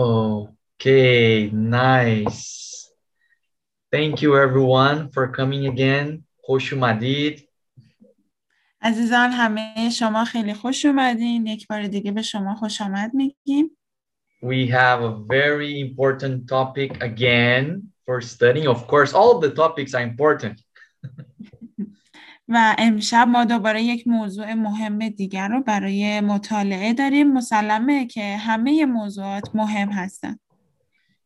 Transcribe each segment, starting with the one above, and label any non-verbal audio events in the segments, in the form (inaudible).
Okay, nice. Thank you everyone for coming again. خوش اومدید. عزیزان همه شما خیلی خوش اومدین. یک بار دیگه به شما خوش آمد میگیم. We have a very important topic again for studying. Of course, all of the topics are important. (laughs) و امشب ما دوباره یک موضوع مهم دیگر رو برای مطالعه داریم مسلمه که همه موضوعات مهم هستن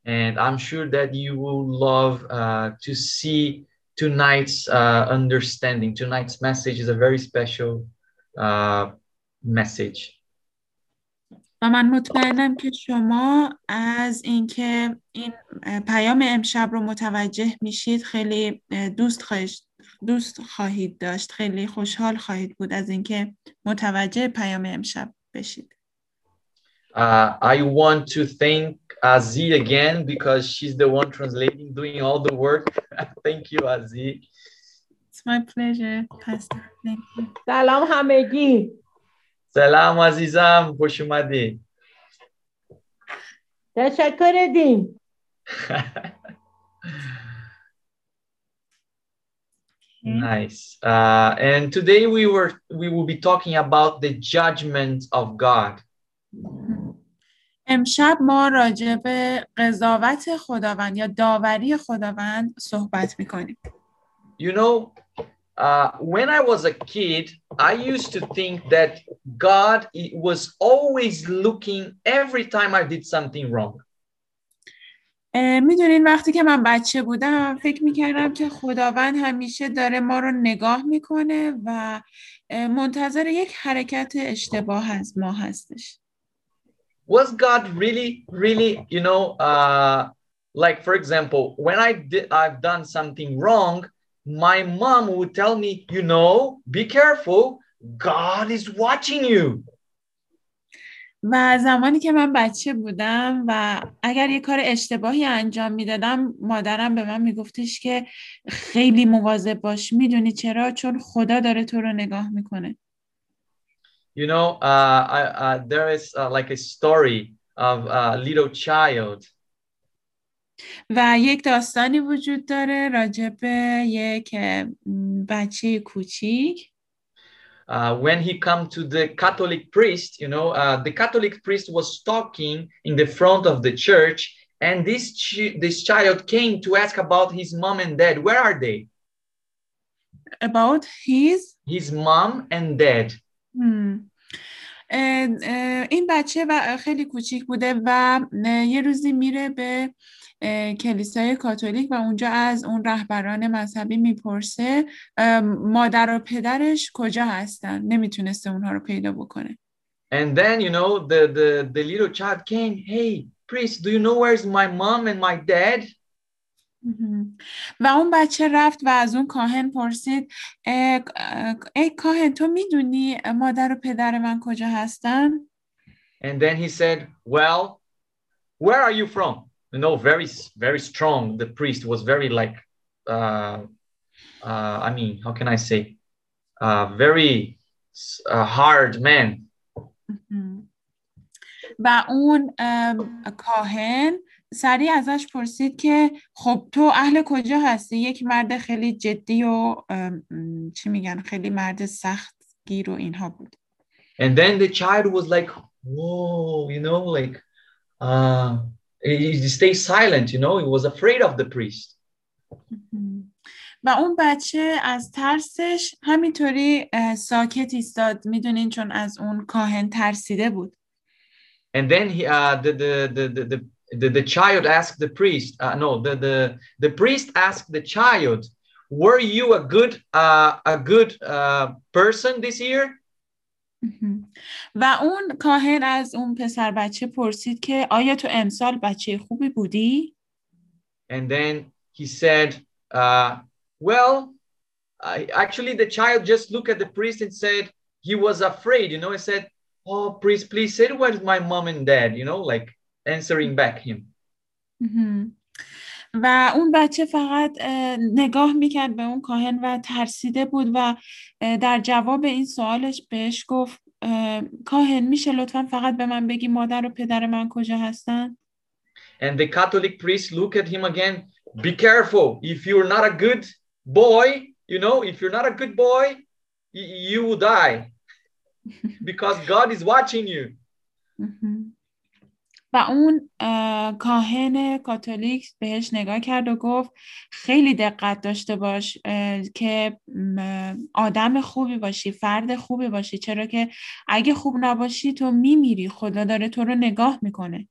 And I'm sure that you will love uh, to see tonight's uh, understanding. Tonight's message is a very special uh, message. و من مطمئنم که شما از اینکه این پیام امشب رو متوجه میشید خیلی دوست دوست خواهید داشت خیلی خوشحال خواهید بود از اینکه متوجه پیام امشب بشید Uh, I want to thank Azi again because she's the one translating, doing all the work. thank you, Azi. It's my pleasure, Pastor. Thank you. سلام همگی. سلام عزیزم خوش اومدی. تشکر دیم. Nice. Uh, and today we were we will be talking about the judgment of God. امشب ما راجع به قضاوت خداوند یا داوری خداوند صحبت میکنیم. You know, uh, when I was a kid, I used to think that God was always looking every time I did something wrong. می‌دونین وقتی که من بچه بودم فکر می‌کردم که خداوند همیشه داره ما رو نگاه می‌کنه و منتظر یک حرکت اشتباه از ما هستش. Was God really, really, you know, uh, like for example, when I did, I've done something wrong, my mom would tell me, you know, be careful, God is watching you. و زمانی که من بچه بودم و اگر یه کار اشتباهی انجام می‌دادم مادرم به من میگفتش که خیلی مواظب باش می‌دونی چرا؟ چون خدا داره تو رو نگاه می‌کنه. You know, uh, I, uh, there is uh, like a story of a little child. و یک داستانی وجود داره راجع به یک بچه کوچیک. uh, when he come to the Catholic priest, you know, uh, the Catholic priest was talking in the front of the church, and this ch- this child came to ask about his mom and dad. Where are they? About his his mom and dad. Hmm. این بچه و خیلی کوچیک بوده و یه روزی میره به کلیسای کاتولیک و اونجا از اون رهبران مذهبی می‌پرسه مادر و پدرش کجا هستن نمی‌تونسته اونها رو پیدا بکنه And then you know the the the little child came, hey priest, do you know where's my mom and my dad? و اون بچه رفت و از اون کاهن پرسید ای کاهن تو می‌دونی مادر و پدر من کجا هستن؟ And then he said, well, where are you from? you know, very, very strong. The priest was very like, uh, uh, I mean, how can I say, uh, very uh, hard man. و اون کاهن سریع ازش پرسید که خب تو اهل کجا هستی یک مرد خیلی جدی و چی میگن خیلی مرد سخت گیر و اینها بود And then the child was like, whoa, you know, like, uh, he stayed silent, you know, he was afraid of the priest. و اون بچه از ترسش همینطوری ساکت ایستاد میدونین چون از اون کاهن ترسیده بود. And then he, uh, the, the, the, the, the, the child asked the priest, uh, no, the, the, the priest asked the child, were you a good, uh, a good uh, person this year? و اون کاهن از اون پسر بچه پرسید که آیا تو امسال بچه خوبی بودی؟ And then he said, uh, well, I, actually the child just looked at the priest and said he was afraid, you know, he said, oh, priest, please say where's my mom and dad, you know, like answering back him. و اون بچه فقط نگاه می‌کرد به اون کاهن و ترسیده بود و در جواب این سوالش بهش گفت کاهن میشه لطفا فقط به من بگی مادر و پدر من کجا هستن؟ And the Catholic priest look at him again. Be careful. If you're not a good boy, you know, if you're not a good boy, you will die because God is watching you. مهم. و اون اه، کاهن کاتولیک بهش نگاه کرد و گفت خیلی دقت داشته باش که آدم خوبی باشی فرد خوبی باشی چرا که اگه خوب نباشی تو میمیری خدا داره تو رو نگاه می‌کنه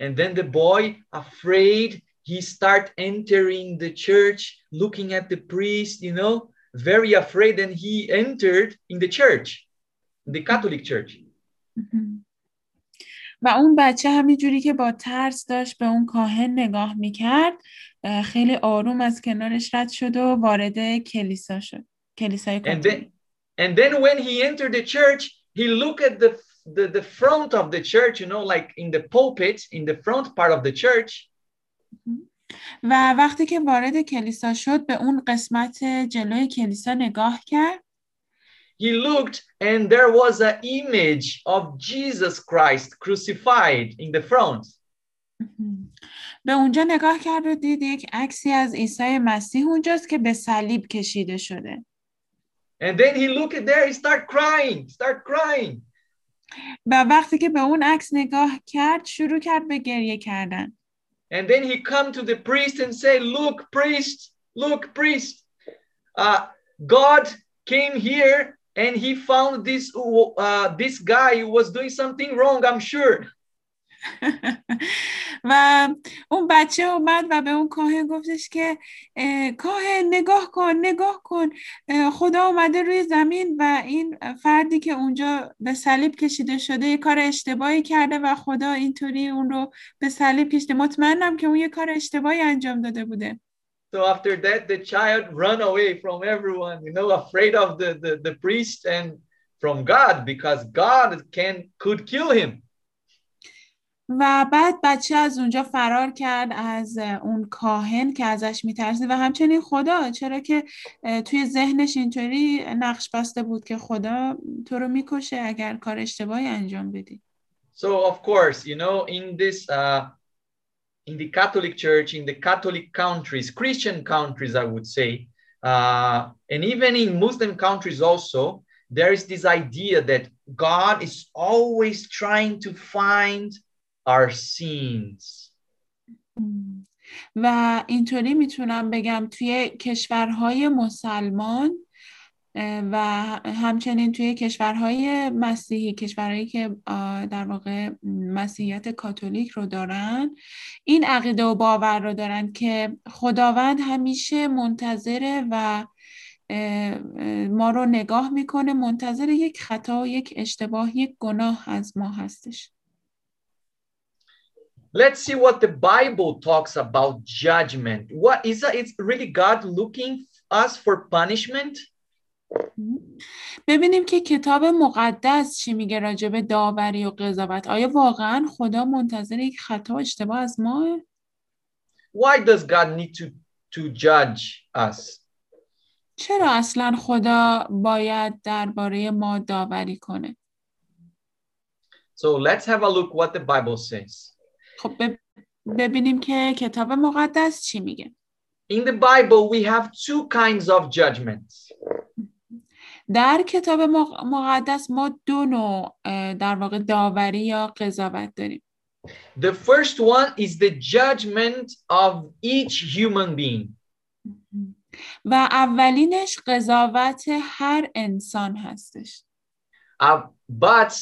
And then the boy, afraid, he start entering the church, looking at the priest, you know, very afraid. And he entered in the church, the Catholic church. مهم. و اون بچه همینجوری که با ترس داشت به اون کاهن نگاه می‌کرد خیلی آروم از کنارش رد شد و وارد کلیسا شد. کلیسای And کاتولیک. then, and then when he entered the church, he looked at the, the, the front of the church, you know, like in the pulpit, in the front part of the church. و وقتی که وارد کلیسا شد به اون قسمت جلوی کلیسا نگاه کرد. He looked and there was an image of Jesus Christ crucified in the front. به اونجا نگاه کرد و دید یک عکسی از عیسی مسیح اونجاست که به صلیب کشیده شده And then he looked there, he start crying, start crying. و وقتی که به اون عکس نگاه کرد شروع کرد به گریه کردن And then he come to the priest and say, look, priest, look, priest, uh, God came here and he found this, uh, this guy was doing something wrong, I'm sure. (laughs) و اون بچه اومد و به اون کاهن گفتش که اه، کاهن نگاه کن نگاه کن. خدا اومده روی زمین و این فردی که اونجا به صلیب کشیده شده یه کار اشتباهی کرده و خدا اینطوری اون رو به صلیب کشیده. مطمئنم که اون یه کار اشتباهی انجام داده بوده. So after that, the child run away from everyone, you know, afraid of the, the, the priest and from God because God can could kill him. و بعد بچه از اونجا فرار کرد از اون کاهن که ازش میترسید و همچنین خدا چرا که توی ذهنش اینطوری نقش بسته بود که خدا تو رو می‌کشه اگر کار اشتباهی انجام بدی So of course, you know, in this uh, in the Catholic Church, in the Catholic countries, Christian countries, I would say, uh, and even in Muslim countries also, there is this idea that God is always trying to find our sins. و اینطوری میتونم بگم توی کشورهای مسلمان اه، و همچنین توی کشورهای مسیحی کشورهایی که در واقع مسیحیت کاتولیک رو دارن این عقیده و باور رو دارن که خداوند همیشه منتظره و ما رو نگاه می‌کنه منتظر یک خطا و یک اشتباه یک گناه از ما هستش Let's see what the Bible talks about judgment. What is? It's really God looking us for punishment? ببینیم که کتاب مقدس چی میگه راجع به داوری و قضاوت آیا واقعا خدا منتظر یک خطا و اشتباه از ماه؟ Why does God need to, to judge us? چرا اصلا خدا باید درباره ما داوری کنه؟ So let's have a look what the Bible says. خب بب- ببینیم که کتاب مقدس چی میگه In the Bible, we have two kinds of judgments. در کتاب مق- مقدس ما دو نوع در واقع داوری یا قضاوت داریم The first one is the judgment of each human being. و اولینش قضاوت هر انسان هستش Uh, but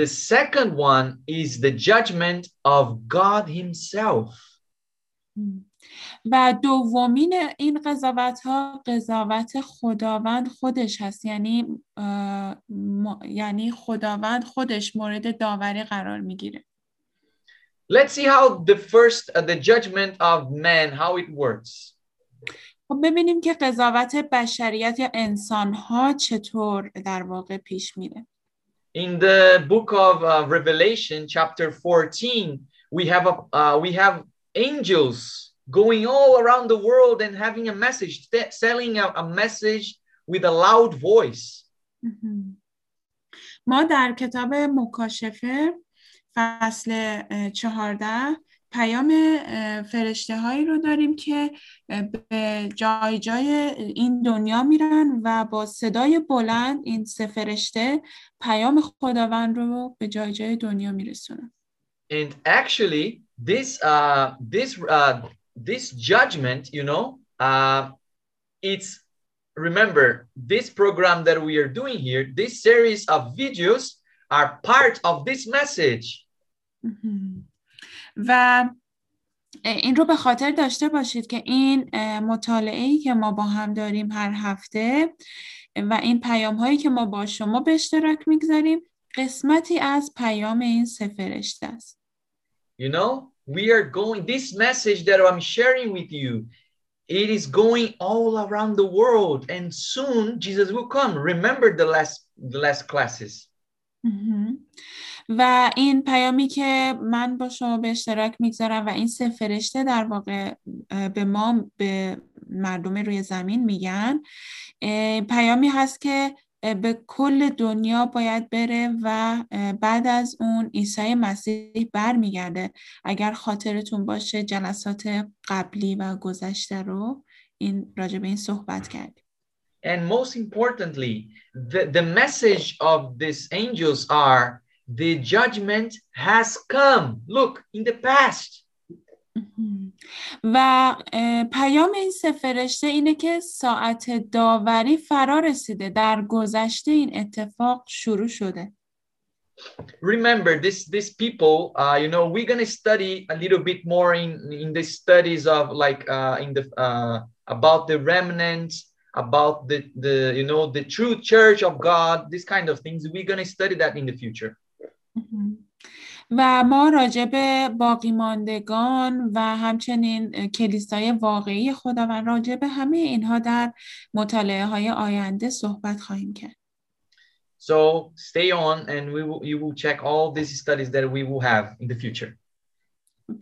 the second one is the judgment of God Himself. و دومین این قضاوت ها قضاوت خداوند خودش هست. یعنی ما- یعنی خداوند خودش مورد داوری قرار می‌گیره. Let's see how the first, uh, the judgment of man, how it works. خب ببینیم که قضاوت بشریت یا انسان ها چطور در واقع پیش میره. In the book of uh, Revelation, chapter 14, we have a uh, we have angels going all around the world and having a message, selling a, a message with a loud voice. مهم. ما در کتاب مکاشفه فصل چهارده پیام فرشته هایی رو داریم که به جای جای این دنیا میرن و با صدای بلند این سه فرشته پیام خداوند رو به جای جای دنیا میرسونن And actually, this uh, this uh, this judgment, you know, uh, it's remember this program that we are doing here. This series of videos are part of this message. و این رو به خاطر داشته باشید که این مطالعه ای که ما با هم داریم هر هفته و این پیام هایی که ما با شما به اشتراک می‌گذاریم قسمتی از پیام این سفرشته است. You know, we are going, this message that I'm sharing with you, it is going all around the world and soon Jesus will come. Remember the last, the last classes. و این پیامی که من با شما به اشتراک میگذارم و این سه فرشته در واقع به ما به مردم روی زمین میگن پیامی هست که به کل دنیا باید بره و بعد از اون عیسی مسیح برمیگرده اگر خاطرتون باشه جلسات قبلی و گذشته رو این راجع به این صحبت کردیم And most importantly, the, the message of these angels are the judgment has come. Look, in the past. و پیام این سه فرشته اینه که ساعت داوری فرا رسیده در گذشته این اتفاق شروع شده Remember, this these people, uh, you know, we're gonna study a little bit more in in the studies of like uh, in the uh, about the remnants, about the the you know the true church of God, this kind of things. We're gonna study that in the future. و ما راجع به باقی ماندگان و همچنین کلیسای واقعی خداوند راجع به همه اینها در مطالعه های آینده صحبت خواهیم کرد. So stay on and we will, you will check all these studies that we will have in the future.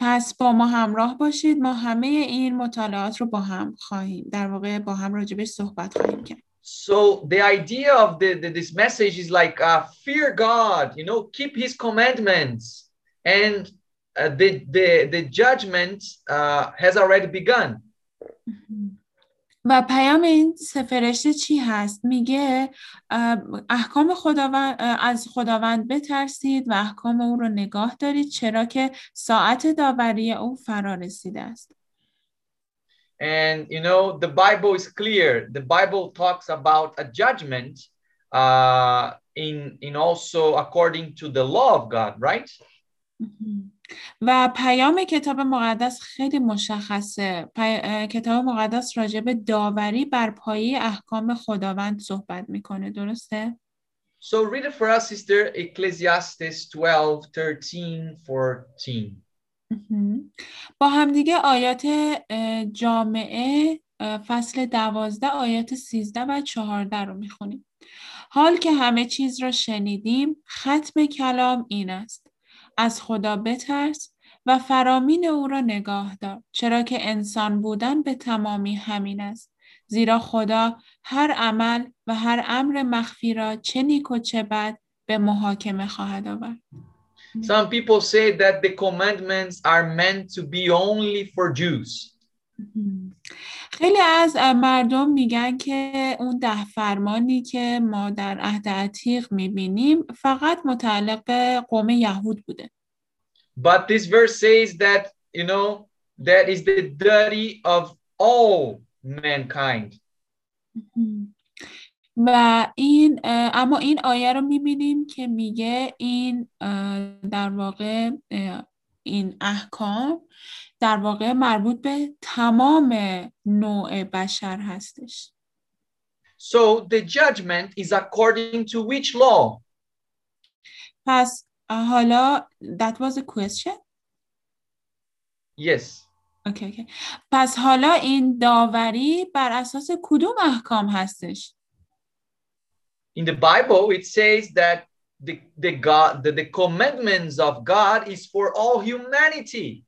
پس با ما همراه باشید ما همه این مطالعات رو با هم خواهیم در واقع با هم راجبش صحبت خواهیم کرد. So the idea of the, the this message is like uh, fear God, you know, keep His commandments, and uh, the the the judgment uh, has already begun. و پیام این سفرشته چی هست؟ میگه احکام خداوند از خداوند بترسید و احکام او رو نگاه دارید چرا که ساعت داوری او فرا رسیده است. And you know, the Bible is clear. The Bible talks about a judgment uh, in, in also according to the law of God, right? و پیام کتاب مقدس خیلی مشخصه پی... کتاب مقدس راجع به داوری بر پایه احکام خداوند صحبت میکنه درسته؟ So read it for us, sister, Ecclesiastes 12, 13, 14. با همدیگه آیات جامعه فصل دوازده آیات سیزده و چهارده رو می‌خونیم. حال که همه چیز را شنیدیم ختم کلام این است. از خدا بترس و فرامین او را نگاه دار چرا که انسان بودن به تمامی همین است. زیرا خدا هر عمل و هر امر مخفی را چه نیک و چه بد به محاکمه خواهد آورد. Some people say that the commandments are meant to be only for Jews. خیلی از مردم میگن که اون ده فرمانی که ما در عهد عتیق میبینیم فقط متعلق قوم یهود بوده. But this verse says that, you know, that is the duty of all mankind. و این اما این آیه رو می‌بینیم که میگه این در واقع این احکام در واقع مربوط به تمام نوع بشر هستش. So the judgment is according to which law? پس حالا that was a question? Yes. Okay, okay. پس حالا این داوری بر اساس کدوم احکام هستش؟ In the Bible, it says that the, the God the, the commandments of God is for all humanity.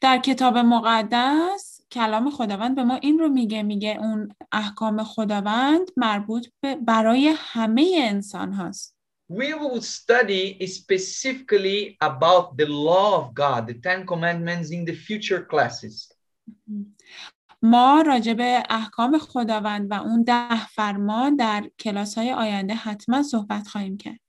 در کتاب مقدس کلام خداوند به ما این رو میگه میگه اون احکام خداوند مربوط به برای همه انسان هاست. we will study specifically about the law of God, the Ten Commandments in the future classes. ما راجع به احکام خداوند و اون ده فرمان در کلاس های آینده حتما صحبت خواهیم کرد.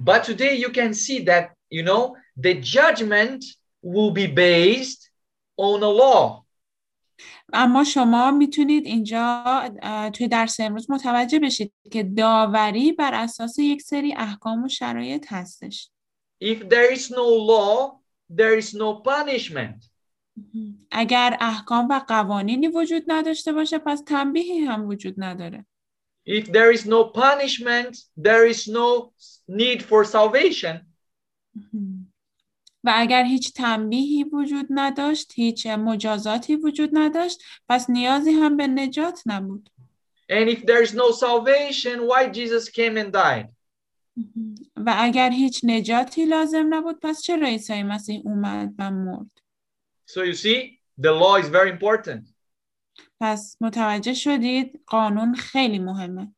But today you can see that, you know, the judgment will be based on a law. اما شما می‌تونید اینجا توی درس امروز متوجه بشید که داوری بر اساس یک سری احکام و شرایط هستش. If there is no law, there is no punishment. اگر احکام و قوانینی وجود نداشته باشه پس تنبیهی هم وجود نداره. If there is no punishment, there is no need for salvation. و اگر هیچ تنبیهی وجود نداشت، هیچ مجازاتی وجود نداشت، پس نیازی هم به نجات نبود. And if there is no salvation, why Jesus came and died? و اگر هیچ نجاتی لازم نبود، پس چرا عیسی مسیح اومد و مرد؟ So you see, the law is very important. پس متوجه شدید قانون خیلی مهمه.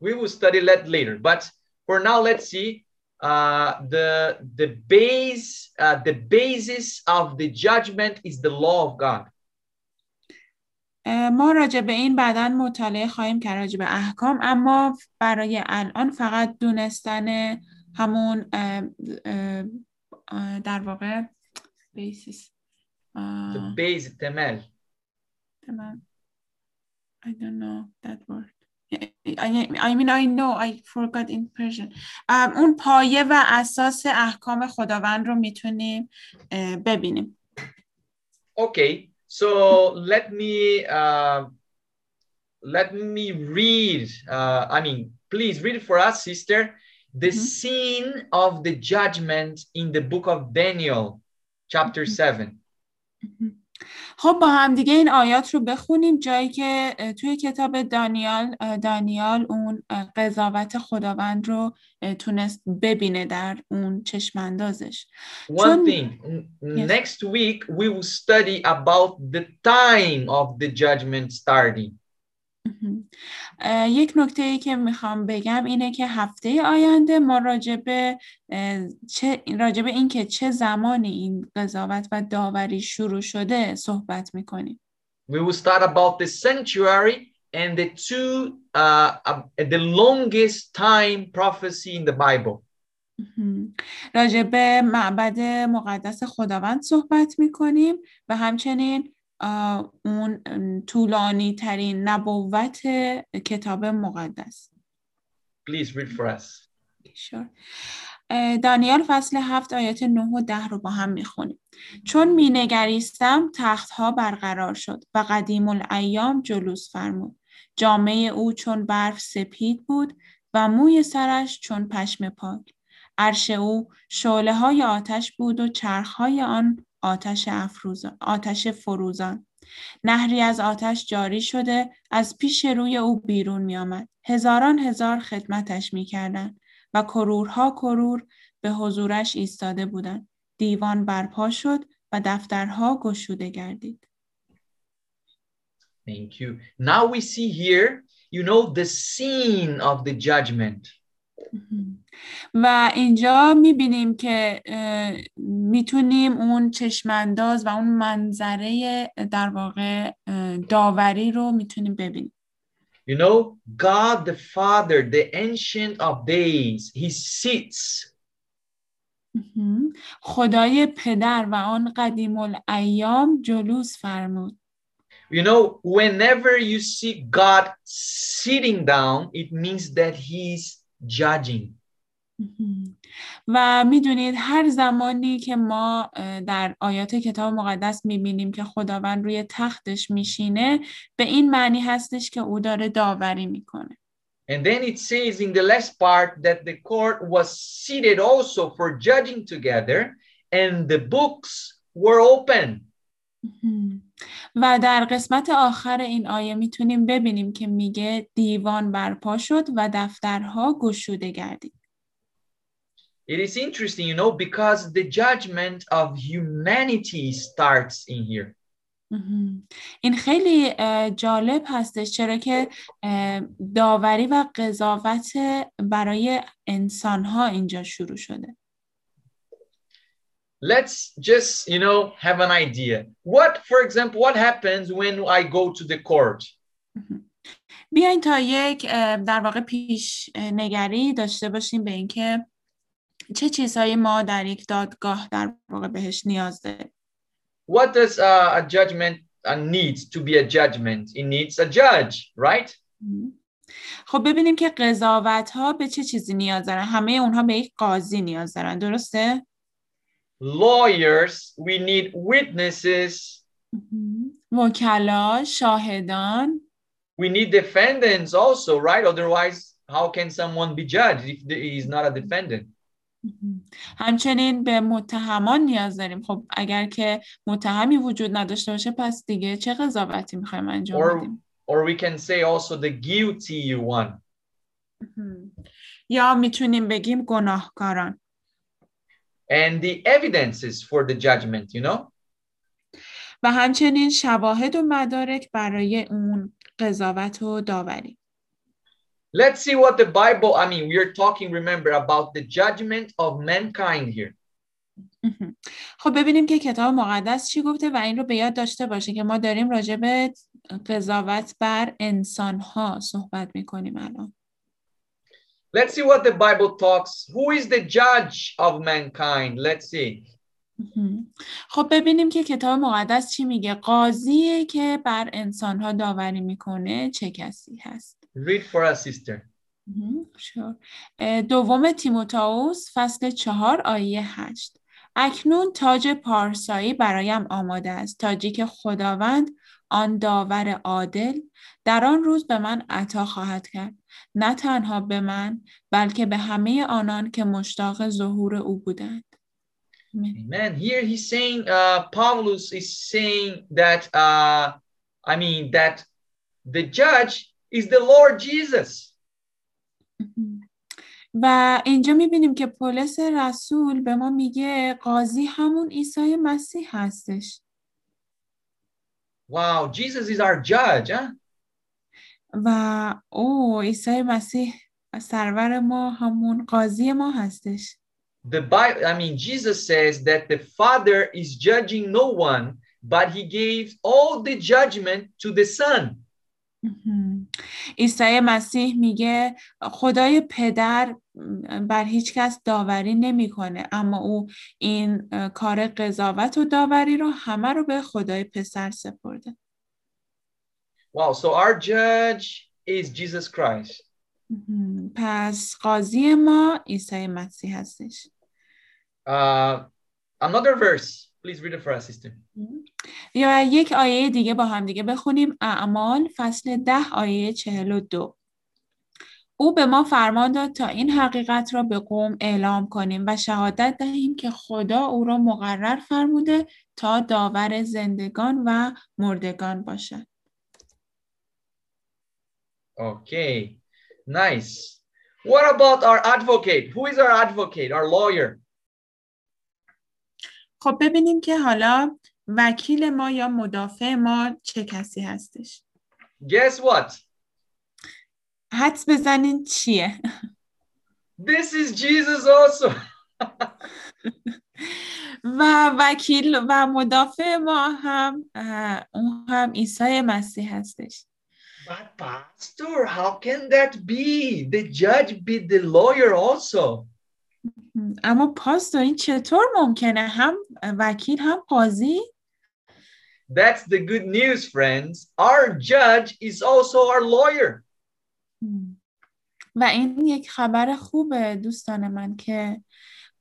We will study that later. But for now, let's see uh, the the base uh, the basis of the judgment is the law of God. ما راجع به این بعدا مطالعه خواهیم کرد راجع به احکام اما برای الان فقط دونستن همون در واقع بیسیس The base temel. I don't know that word I, I mean I know I forgot in Persian ام، اون پایه و اساس احکام خداوند رو میتونیم اه، ببینیم Okay, so let me uh, let me read. Uh, I mean, please read it for us, sister. The Mhm. scene of the judgment in the book of Daniel, chapter seven. خب با هم دیگه این آیات رو بخونیم جایی که توی کتاب دانیال دانیال اون قضاوت خداوند رو تونست ببینه در اون چشماندازش One Chun- thing. Yes. Next week we will study about the time of the judgment starting. یک نکته ای که می‌خوام بگم اینه که هفته آینده ما راجبه چه راجبه این که چه زمانی این قضاوت و داوری شروع شده صحبت می‌کنیم We will start about the sanctuary and the two uh, the longest time prophecy in the Bible. مهم. راجع به معبد مقدس خداوند صحبت می‌کنیم و همچنین اون طولانی ترین نبوت کتاب مقدس Please read for us. Sure. دانیال فصل هفت آیات 9 و 10 رو با هم می‌خونیم چون مینگریستم تختها برقرار شد و قدیم الایام جلوس فرمود جامعه او چون برف سپید بود و موی سرش چون پشم پاک عرش او شعله های آتش بود و چرخ های آن آتش آتش فروزان نهری از آتش جاری شده از پیش روی او بیرون می آمد. هزاران هزار خدمتش می کردن و کرورها کرور به حضورش ایستاده بودند. دیوان برپا شد و دفترها گشوده گردید. Thank you. Now we see here, you know, the scene of the judgment. و اینجا می‌بینیم که می‌تونیم اون چشمانداز و اون منظره در واقع داوری رو می‌تونیم ببینیم. You know, God the Father, the Ancient of Days, He sits. خدای پدر و آن قدیم الایام جلوس فرمود. You know, whenever you see God sitting down, it means that He's judging. و می‌دونید هر زمانی که ما در آیات کتاب مقدس می‌بینیم که خداوند روی تختش میشینه به این معنی هستش که او داره داوری می‌کنه. And then it says in the last part that the court was seated also for judging together, and the books were open. و در قسمت آخر این آیه می‌تونیم ببینیم که میگه دیوان برپا شد و دفترها گشوده گردید. It is interesting, you know, because the judgment of humanity starts in here. این خیلی جالب هستش چرا که داوری و قضاوت برای انسان ها اینجا شروع شده Let's just, you know, have an idea. What, for example, what happens when I go to the court? (laughs) بیاین تا یک اه، در واقع پیش اه، نگری داشته باشیم به اینکه چه چیزهایی ما در یک دادگاه در واقع بهش نیاز داریم What does uh, a judgment uh, need to be a judgment? It needs a judge, right? خب ببینیم که قضاوت ها به چه چیزی نیاز دارن همه اونها به یک قاضی نیاز دارن درسته؟ Lawyers, we need witnesses, وکلا شاهدان we need defendants also, right? Otherwise, how can someone be judged if he is not a defendant? همچنین به متهمان نیاز داریم خب اگر که متهمی وجود نداشته باشه پس دیگه چه قضاوتی میخوایم انجام Or, بدیم or we can say also the guilty one. یا میتونیم بگیم گناهکاران And the evidences for the judgment, you know? و همچنین شواهد و مدارک برای اون قضاوت و داوری Let's see what the Bible, I mean, we are talking, remember, about the judgment of mankind here. خب ببینیم که کتاب مقدس چی گفته و این رو به یاد داشته باشه که ما داریم راجع به قضاوت بر انسان ها صحبت می‌کنیم الان Let's see what the Bible talks. Who is the judge of mankind? Let's see. خب ببینیم که کتاب مقدس چی میگه قاضی که بر انسان ها داوری می‌کنه چه کسی هست Read for us, sister. دوم تیموتائوس فصل چهار آیه هشت اکنون تاج پارسایی برایم آماده است تاجی که خداوند آن داور عادل در آن روز به من عطا خواهد کرد نه تنها به من بلکه به همه آنان که مشتاق ظهور او بودند. Amen. Here he's saying, uh, Paulus is saying that, uh, I mean, that the judge is the Lord Jesus. و اینجا می‌بینیم که پولس رسول به ما میگه قاضی همون عیسی مسیح هستش Wow, Jesus is our judge, huh? و او عیسی مسیح سرور ما همون قاضی ما هستش. The Bible, I mean, Jesus says that the Father is judging no one, but he gave all the judgment to the Son. عیسی مسیح میگه خدای پدر بر هیچ کس داوری نمی‌کنه اما او این کار قضاوت و داوری رو همه رو به خدای پسر سپرده. Wow, so our judge is Jesus Christ. پس قاضی ما عیسی مسیح هستش. Uh, another verse, please read it for us, sister. یا یک آیه دیگه با هم دیگه بخونیم. اعمال فصل ده آیه چهل و دو. او به ما فرمان داد تا این حقیقت را به قوم اعلام کنیم و شهادت دهیم که خدا او را مقرر فرموده تا داور زندگان و مردگان باشد. Okay, nice. What about our advocate? Who is our advocate, our lawyer? خب ببینیم که حالا وکیل ما یا مدافع ما چه کسی هستش Guess what? حدس بزنین چیه This is Jesus also. (laughs) و وکیل و مدافع ما هم اون هم عیسی مسیح هستش But pastor, how can that be? The judge be the lawyer also. اما پاستور این چطور ممکنه هم وکیل هم قاضی That's the good news, friends. Our judge is also our lawyer. و این یک خبر خوبه دوستان من که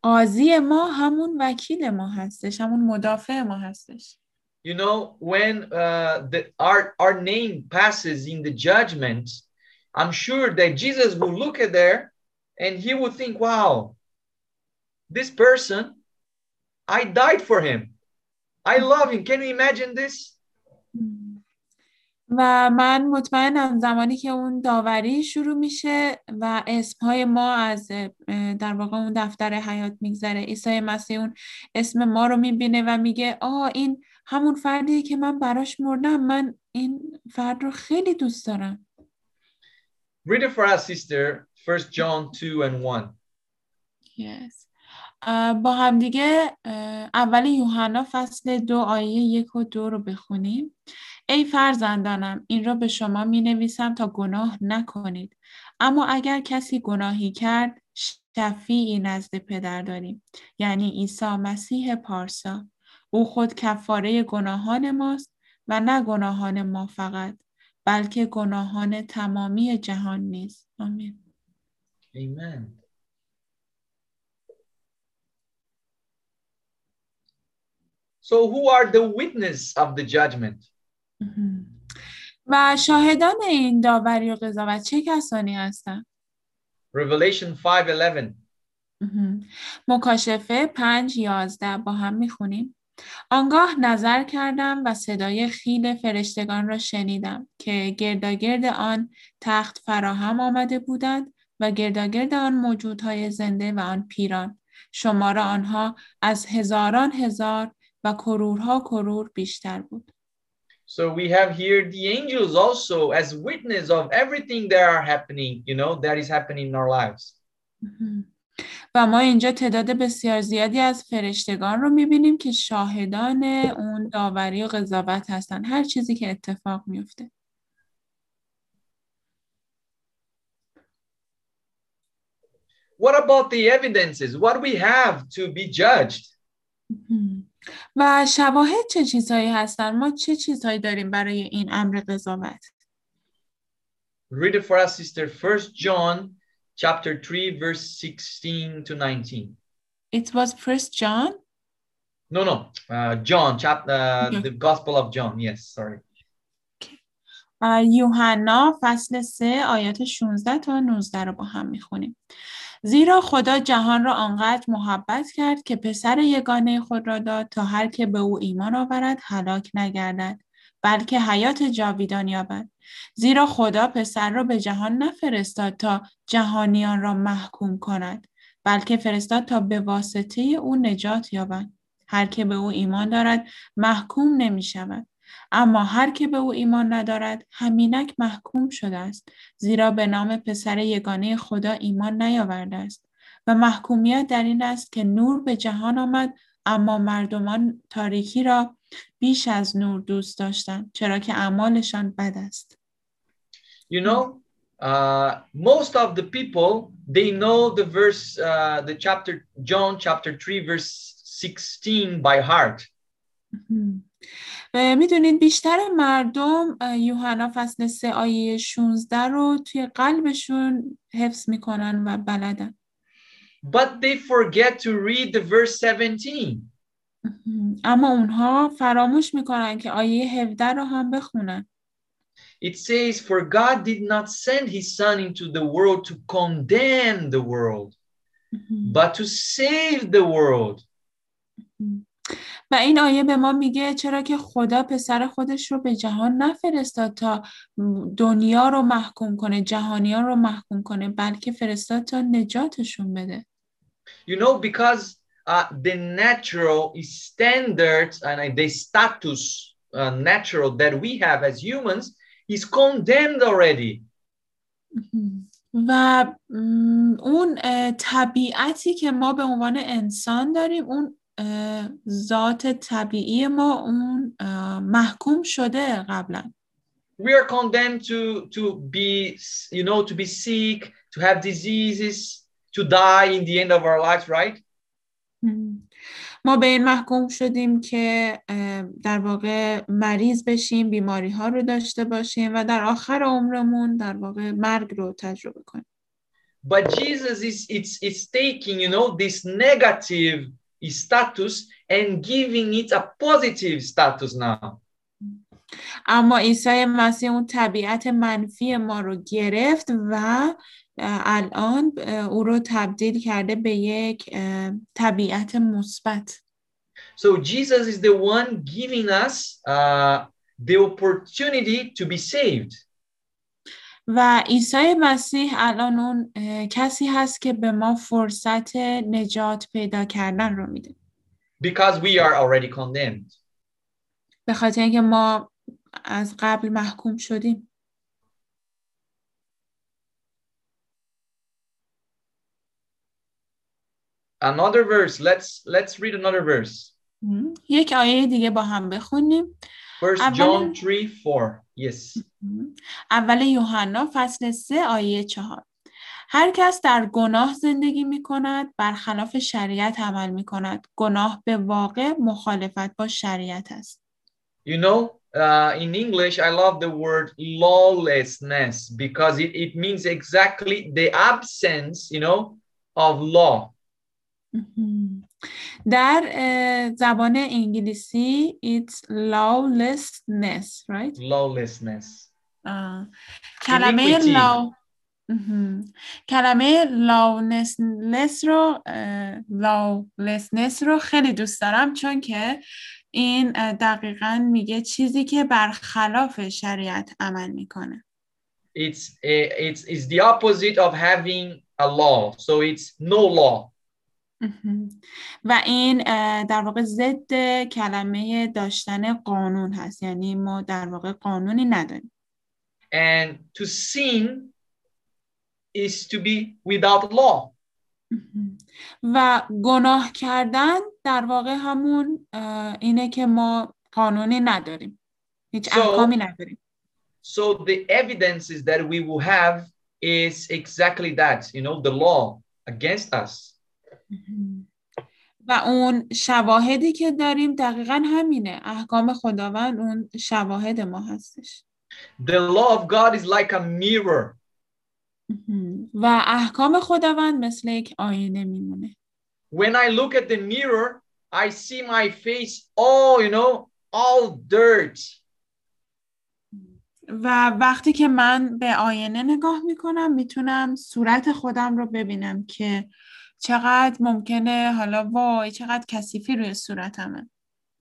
قاضی ما همون وکیل ما هستش همون مدافع ما هستش You know, when uh, the, our, our name passes in the judgment, I'm sure that Jesus will look at there and he will think, wow, this person, I died for him. I love him. Can you imagine this? و من مطمئنم زمانی که اون داوری شروع میشه و اسمهای ما از اه، در واقع اون دفتر حیات میگذره عیسی مسیح اون اسم ما رو میبینه و میگه آه این همون فردیه که من براش مردم من این فرد رو خیلی دوست دارم Read it for us, sister. First John 2 and 1. Yes. اه، با هم دیگه اه، اول یوحنا فصل دو آیه یک و دو رو بخونیم ای فرزندانم این را به شما می نویسم تا گناه نکنید اما اگر کسی گناهی کرد شفیعی نزد پدر داریم یعنی عیسی مسیح پارسا او خود کفاره گناهان ماست و نه گناهان ما فقط بلکه گناهان تمامی جهان نیز آمین Amen. So, who are the witness of the judgment? مهم. و شاهدان این داوری و قضاوت چه کسانی هستند؟ Revelation 5:11. مهم. مکاشفه پنج یازده با هم می‌خونیم. آنگاه نظر کردم و صدای خیل فرشتگان را شنیدم که گرداگرد آن تخت فراهم آمده بودند و گرداگرد آن موجودهای زنده و آن پیران. شمار آنها از هزاران هزار و کرورها کرور بیشتر بود. So we have here the angels also as witness of everything that are happening, you know, that is happening in our lives. و ما اینجا تعداد بسیار زیادی از فرشتگان رو می‌بینیم که شاهدان اون داوری و قضاوت هستن هر چیزی که اتفاق میفته What about the evidences? What we have to be judged? و شواهد چه چیزهایی هستن ما چه چیزهایی داریم برای این امر قضاوت Read it for us, sister. First John chapter 3, verse 16 to 19. It was first John No, no, uh, John, chapter, uh, Okay. the Gospel of John. Yes, sorry. و یوحنا فصل 3 آیات 16 تا 19 رو با هم می‌خونیم. زیرا خدا جهان را آنقدر محبت کرد که پسر یگانه خود را داد تا هر که به او ایمان آورد هلاک نگردد بلکه حیات جاویدان یابد. زیرا خدا پسر را به جهان نفرستاد تا جهانیان را محکوم کند بلکه فرستاد تا به واسطه او نجات یابند. هر که به او ایمان دارد محکوم نمی شود. اما هر که به او ایمان ندارد همینک محکوم شده است زیرا به نام پسر یگانه خدا ایمان نیاورده است و محکومیت در این است که نور به جهان آمد اما مردمان تاریکی را بیش از نور دوست داشتند چرا که اعمالشان بد است You know, uh, most of the people, they know the verse, uh, the chapter, John chapter 3, verse 16 by heart. و می‌دونید بیشتر مردم یوحنا فصل 3 آیه 16 رو توی قلبشون حفظ می‌کنن و بلدن But they forget to read the verse 17. اما اونها فراموش می‌کنن که آیه 17 رو هم بخونن. It says, For God did not send his son into the world to condemn the world, but to save the world. و این آیه به ما میگه چرا که خدا پسر خودش رو به جهان نفرستاد تا دنیا رو محکوم کنه جهانیان رو محکوم کنه بلکه فرستاد تا نجاتشون بده. You know, because uh, the natural standards and uh, the status uh, natural that we have as humans is condemned already. و م، اون اه، طبیعتی که ما به عنوان انسان داریم اون اه، ذات طبیعی ما اون اه، محکوم شده قبلا We are condemned to, to be, you know, to be sick, to have diseases, to die in the end of our lives, right? ما به این محکوم شدیم که در واقع مریض بشیم بیماری ها رو داشته باشیم و در آخر عمرمون در واقع مرگ رو تجربه کنیم But Jesus is it's it's taking, you know, this negative status and giving it a positive status now. اما عیسی مسیح اون طبیعت منفی ما رو گرفت و الان او رو تبدیل کرده به یک طبیعت مثبت So Jesus is the one giving us uh, the opportunity to be saved. و عیسی مسیح الان اون کسی هست که به ما فرصت نجات پیدا کردن رو میده because we are already condemned. به خاطر اینکه ما از قبل محکوم شدیم Another verse. Let's let's read another verse. مم. یک آیه دیگه با هم بخونیم First أولاً- John 3, 4. Yes. مم. اول یوحنا فصل سه آیه چهار هر کس در گناه زندگی می کند برخلاف شریعت عمل می کند گناه به واقع مخالفت با شریعت است You know, uh, in English, I love the word lawlessness because it, it means exactly the absence, you know, of law. در زبان انگلیسی it's lawlessness right Lawlessness. آه. کلمه. لاو. کلمه lawlessness رو lawlessness رو خیلی دوست دارم چون که این دقیقا میگه چیزی که برخلاف شریعت عمل می‌کنه It's, uh, it's, it's the opposite of having a law. So it's no law. و این در واقع ضد کلمه داشتن قانون هست. یعنی ما در واقع قانونی نداریم. And to sin is to be without law. و گناه کردن در واقع همون اینه که ما قانونی نداریم. هیچ So- احکامی نداریم. So the evidences that we will have is exactly that, you know, the law against us. و اون شواهدی که داریم دقیقا همینه احکام خداوند اون شواهد ما هستش The law of God is like a mirror. و احکام خداوند مثل یک آینه میمونه When I look at the mirror, I see my face all, you know, all dirt. و وقتی که من به آینه نگاه می‌کنم می‌تونم صورت خودم رو ببینم که چقدر ممکنه حالا وای چقدر کثیفی روی صورتمه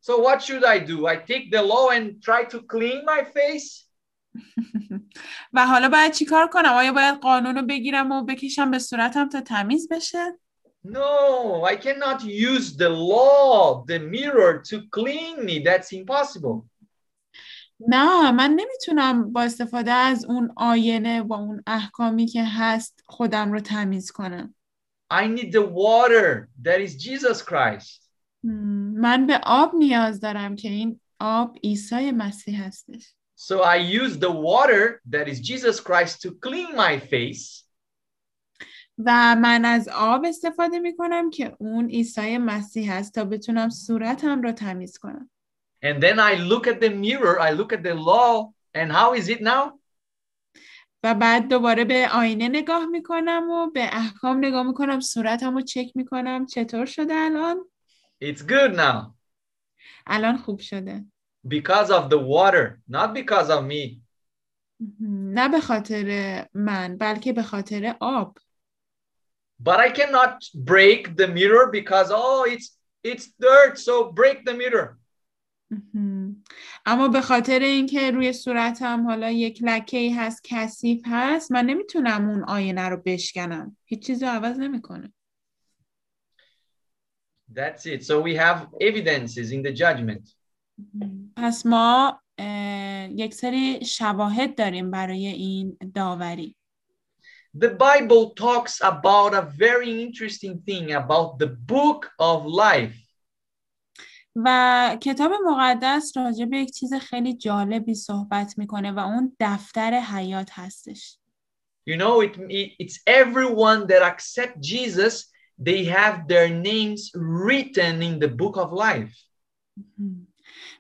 So what should I do? I take the law and try to clean my face? (laughs) و حالا باید چیکار کنم آیا باید قانون رو بگیرم و بکشم به صورتم تا تمیز بشه No, I cannot use the law, the mirror to clean me. That's impossible. نه من نمی‌تونم با استفاده از اون آینه با اون احکامی که هست خودم رو تمیز کنم I need the water that is Jesus Christ. مم، من به آب نیاز دارم که این آب عیسی مسیح هستش So I use the water that is Jesus Christ to clean my face. و من از آب استفاده می کنم که اون عیسی مسیح هست تا بتونم صورتم رو تمیز کنم And then I look at the mirror, I look at the law, and how is it now? و بعد دوباره به آینه نگاه می کنم و به احکام نگاه می کنم صورتم رو چک می کنم چطور شده الان It's good now الان خوب شده because of the water, not because of me. نه به خاطر من بلکه به خاطر آب But I cannot break the mirror because oh, it's it's dirt, so break the mirror. اما به خاطر اینکه روی صورتم حالا یک لکه ای هست کثیف هست من نمی‌تونم اون آینه رو بشکنم هیچ چیزی رو عوض نمی‌کنه That's it. So we have evidences in the judgment. پس ما یک سری شواهد داریم برای این داوری The Bible talks about a very interesting thing about the book of life. و کتاب مقدس راجع به یک چیز خیلی جالبی صحبت می‌کنه و اون دفتر حیات هستش. You know, it, it- it's everyone that accept Jesus, they have their names written in the book of life.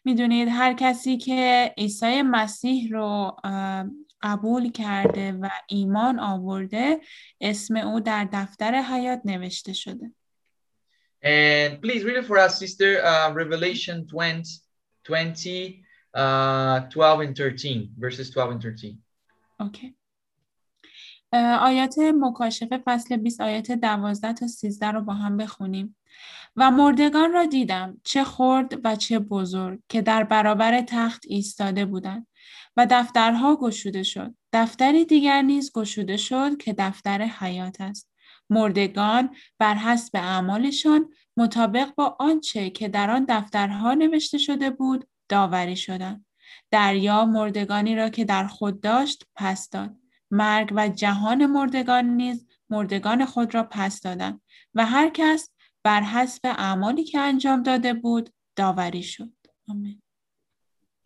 می‌دونید هر کسی که عیسی مسیح رو قبول کرده و ایمان آورده اسم او در دفتر حیات نوشته شده. And please read it for us, sister. Uh, Revelation 20, 20 uh, 12 and 13, verses 12 and 13. اوکی اه، آیات مکاشفه فصل 20 آیات 12 تا 13 رو با هم بخونیم و مردگان را دیدم چه خرد و چه بزرگ که در برابر تخت ایستاده بودند و دفترها گشوده شد دفتری دیگر نیز گشوده شد که دفتر حیات است مردگان بر حسب اعمالشان مطابق با آنچه که در آن دفترها نوشته شده بود داوری شدند. دریا مردگانی را که در خود داشت پس داد. مرگ و جهان مردگان نیز مردگان خود را پس دادند و هر کس بر حسب اعمالی که انجام داده بود داوری شد. آمین.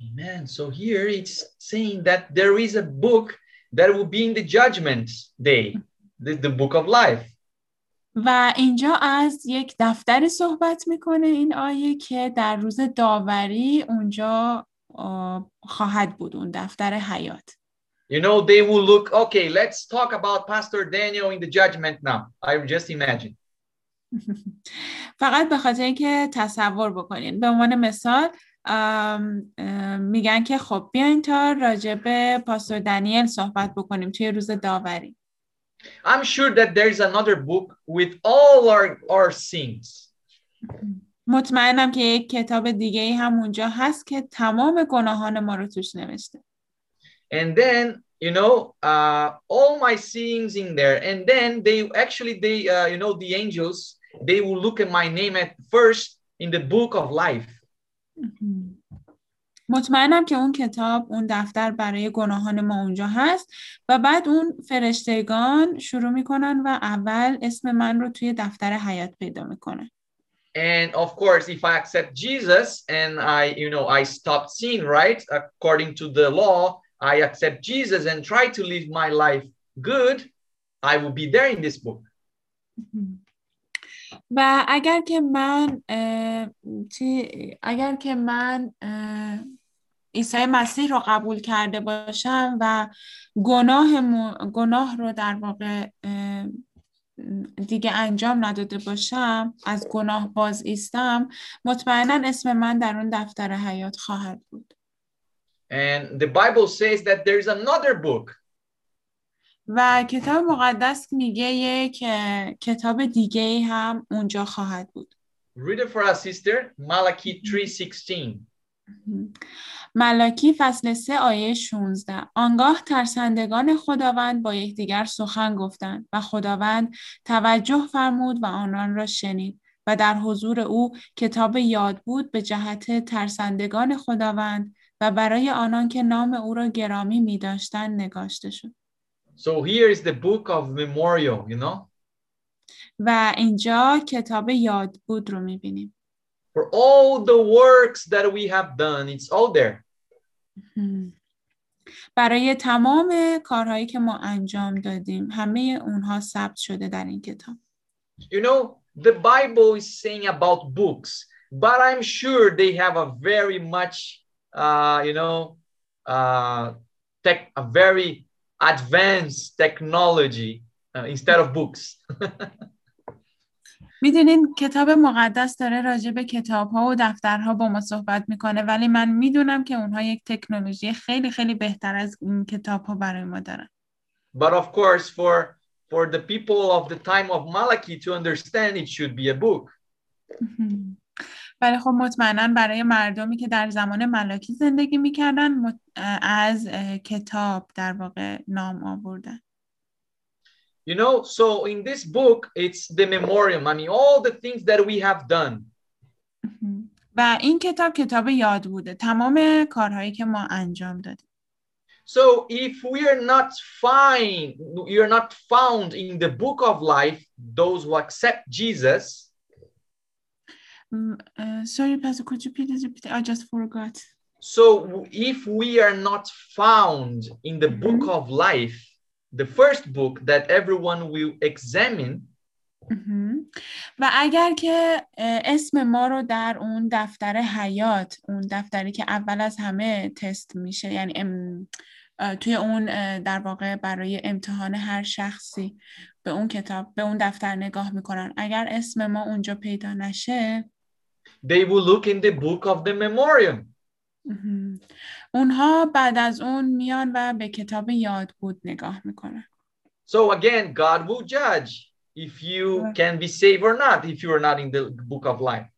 Amen. So here it's saying that there is a book that will be in the judgment day, the, the book of life. و اینجا از یک دفتری صحبت می‌کنه این آیه که در روز داوری اونجا خواهد بود اون دفتر حیات You know, they will look, okay, let's talk about Pastor Daniel in the judgment now. I just imagine. (laughs) فقط به خاطر اینکه تصور بکنین به عنوان مثال ام، ام، میگن که خب بیاین تا راجع به پاستور دنیل صحبت بکنیم توی روز داوری I'm sure that there's another book with all our, our sins. مطمئنم که یک کتاب دیگه ای هم اونجا هست که تمام گناهان ما رو توش نوشته and then you know uh, all my sins in there and then they actually they uh, you know the angels they will look at my name at first in the book of life مطمئنم که اون کتاب اون دفتر برای گناهان ما اونجا هست و بعد اون فرشتگان شروع می‌کنن و اول اسم من رو توی دفتر حیات پیدا می‌کنن and of course if i accept jesus and i you know i stop sin right according to the law i accept jesus and try to live my life good i will be there in this book و اگر که من اگر که من عیسی مسیح رو قبول کرده باشم و گناه, گناه رو در واقع دیگه انجام نداده باشم از گناه باز ایستم مطمئنا اسم من در اون دفتر حیات خواهد بود. And the bible says that there's another book. و کتاب مقدس میگه یک کتاب دیگه هم اونجا خواهد بود. Read it for us sister. Malachi 3:16 ملاکی فصل 3 آیه 16 آنگاه ترسندگان خداوند با یکدیگر سخن گفتند و خداوند توجه فرمود و آنان را شنید و در حضور او کتاب یاد بود به جهت ترسندگان خداوند و برای آنان که نام او را گرامی می نگاشته شد. So here is the book of memorial you know? و اینجا کتاب یاد بود رو می بینیم for all the works that we have done it's all there. برای تمام کارهایی که ما انجام دادیم همه اونها ثبت شده در این کتاب you know the bible is saying about books but i'm sure they have a very much uh, you know uh, tech, a very advanced technology uh, instead of books می‌دونین کتاب مقدس داره راجع به کتاب ها و دفترها با ما صحبت می‌کنه ولی من می‌دونم که اونها یک تکنولوژی خیلی خیلی بهتر از این کتاب ها برای ما دارن. But of course for for the people of the time of malachi to understand it should be a book. (laughs) ولی خب مطمئنا برای مردمی که در زمان ملاکی زندگی می‌کردن از کتاب در واقع نام آوردن. you know so in this book it's the memoriam i mean all the things that we have done و این کتاب کتاب یاد بوده تمام کارهایی که ما انجام دادیم So if we are not find, you're not found in the book of life, those who accept Jesus, م، اه، sorry Pastor could you please repeat I just forgot so if we are not found in the book of life, the first book that everyone will examine. و اگر که اسم ما رو در اون دفتر حیات اون دفتری که اول از همه تست میشه یعنی ام- توی اون در واقع برای امتحان هر شخصی به اون کتاب به اون دفتر نگاه می‌کنن اگر اسم ما اونجا پیدا نشه they will look in the book of the memoriam. اونها بعد از اون میان و به کتاب یاد بود نگاه می‌کنن So again, God will judge. if you can be saved or not if you are not in the book of life.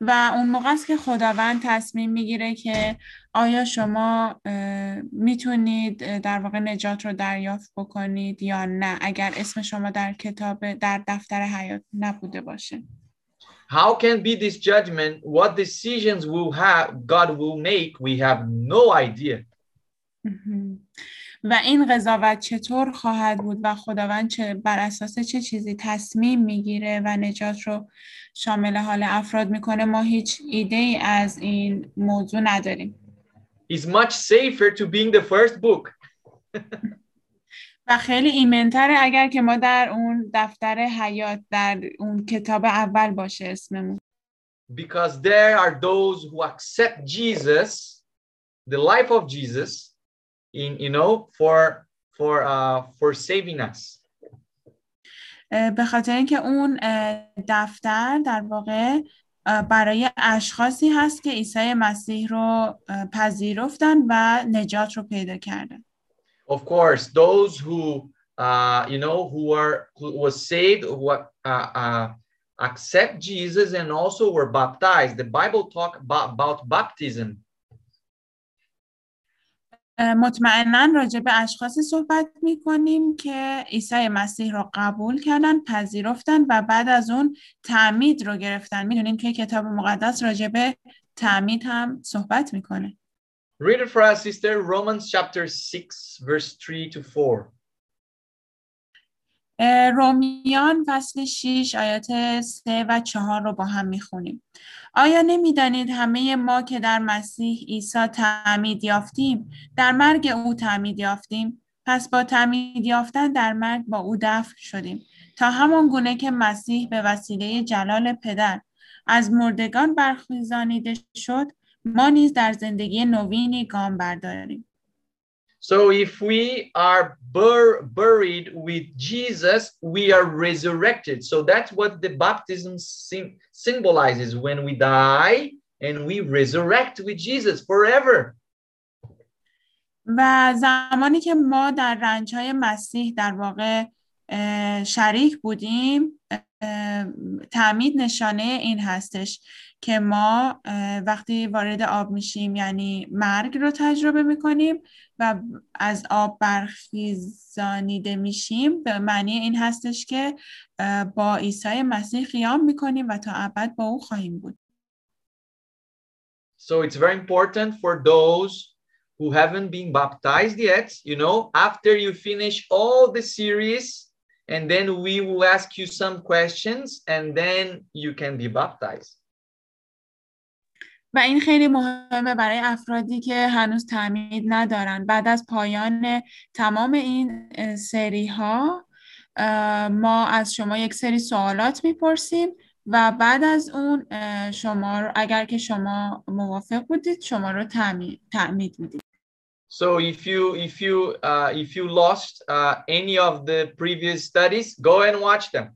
و اون موقع است که خداوند تصمیم می‌گیره که آیا شما می‌تونید در واقع نجات رو دریافت بکنید یا نه اگر اسم شما در کتاب در دفتر حیات نبوده باشه How can be this judgment? What decisions will have God will make? We have no idea. مهم. و این قضاوت چطور خواهد بود و خداوند چه بر اساس چه چیزی تصمیم می‌گیره و نجات رو شامل حال افراد می‌کنه ما هیچ ایده ای از این موضوع نداریم It's much safer to be in the first book. (laughs) و خیلی ایمنتره اگر که ما در اون دفتر حیات در اون کتاب اول باشه اسممون because there are those who accept Jesus, the life of Jesus, in you know for for uh, for saving us. به خاطر اینکه اون دفتر در واقع برای اشخاصی هست که عیسی مسیح رو پذیرفتن و نجات رو پیدا کردن Of course, those who uh, you know who are who was saved, who uh, uh, accept Jesus, and also were baptized. The Bible talk about, about baptism. اه، مطمئنا راجع به اشخاصی صحبت می کنیم که عیسی مسیح رو قبول کردن پذیرفتن و بعد از اون تعمید رو گرفتن می‌دونیم که کتاب مقدس راجع به تعمید هم صحبت می‌کنه Read it for us, sister. Romans chapter six, verse three to four. اه، رومیان فصل 6 آیات 3 و 4 رو با هم می‌خونیم. آیا نمی‌دانید همه ما که در مسیح عیسی تعمید یافتیم در مرگ او تعمید یافتیم پس با تعمید یافتن در مرگ با او دفن شدیم تا همان گونه که مسیح به وسیله جلال پدر از مردگان برخیزانیده شد ما نیز در زندگی نوینی گام برداریم So if we are bur- buried with Jesus, we are resurrected. So that's what the baptism sym- symbolizes when we die and we resurrect with Jesus forever. و زمانی که ما در رنجهای مسیح در واقع شریک بودیم تعمید نشانه این هستش که ما وقتی وارد آب میشیم یعنی مرگ رو تجربه می‌کنیم و از آب برخیزانیده میشیم به معنی این هستش که با عیسی مسیح قیام می‌کنیم و تا ابد با او خواهیم بود So it's very important for those who haven't been baptized yet, you know, after you finish all the series, and then we will ask you some questions, and then you can be baptized. و این خیلی مهمه برای افرادی که هنوز تعمید ندارن بعد از پایان تمام این سری ها ما از شما یک سری سوالات می‌پرسیم و بعد از اون شما رو اگر که شما موافق بودید شما رو تعمید, تعمید می‌دید So if you if you uh, if you lost uh, any of the previous studies, go and watch them.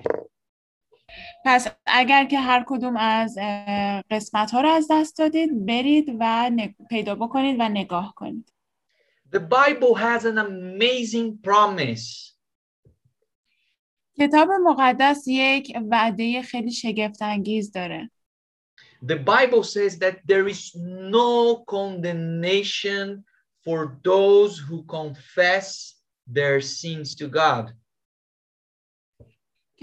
پس اگر که هر کدوم از قسمت ها رو از دست دادید برید و پیدا بکنید و نگاه کنید The Bible has an amazing promise. کتاب مقدس یک وعده خیلی شگفت انگیز داره The Bible says that there is no condemnation for those who confess their sins to God.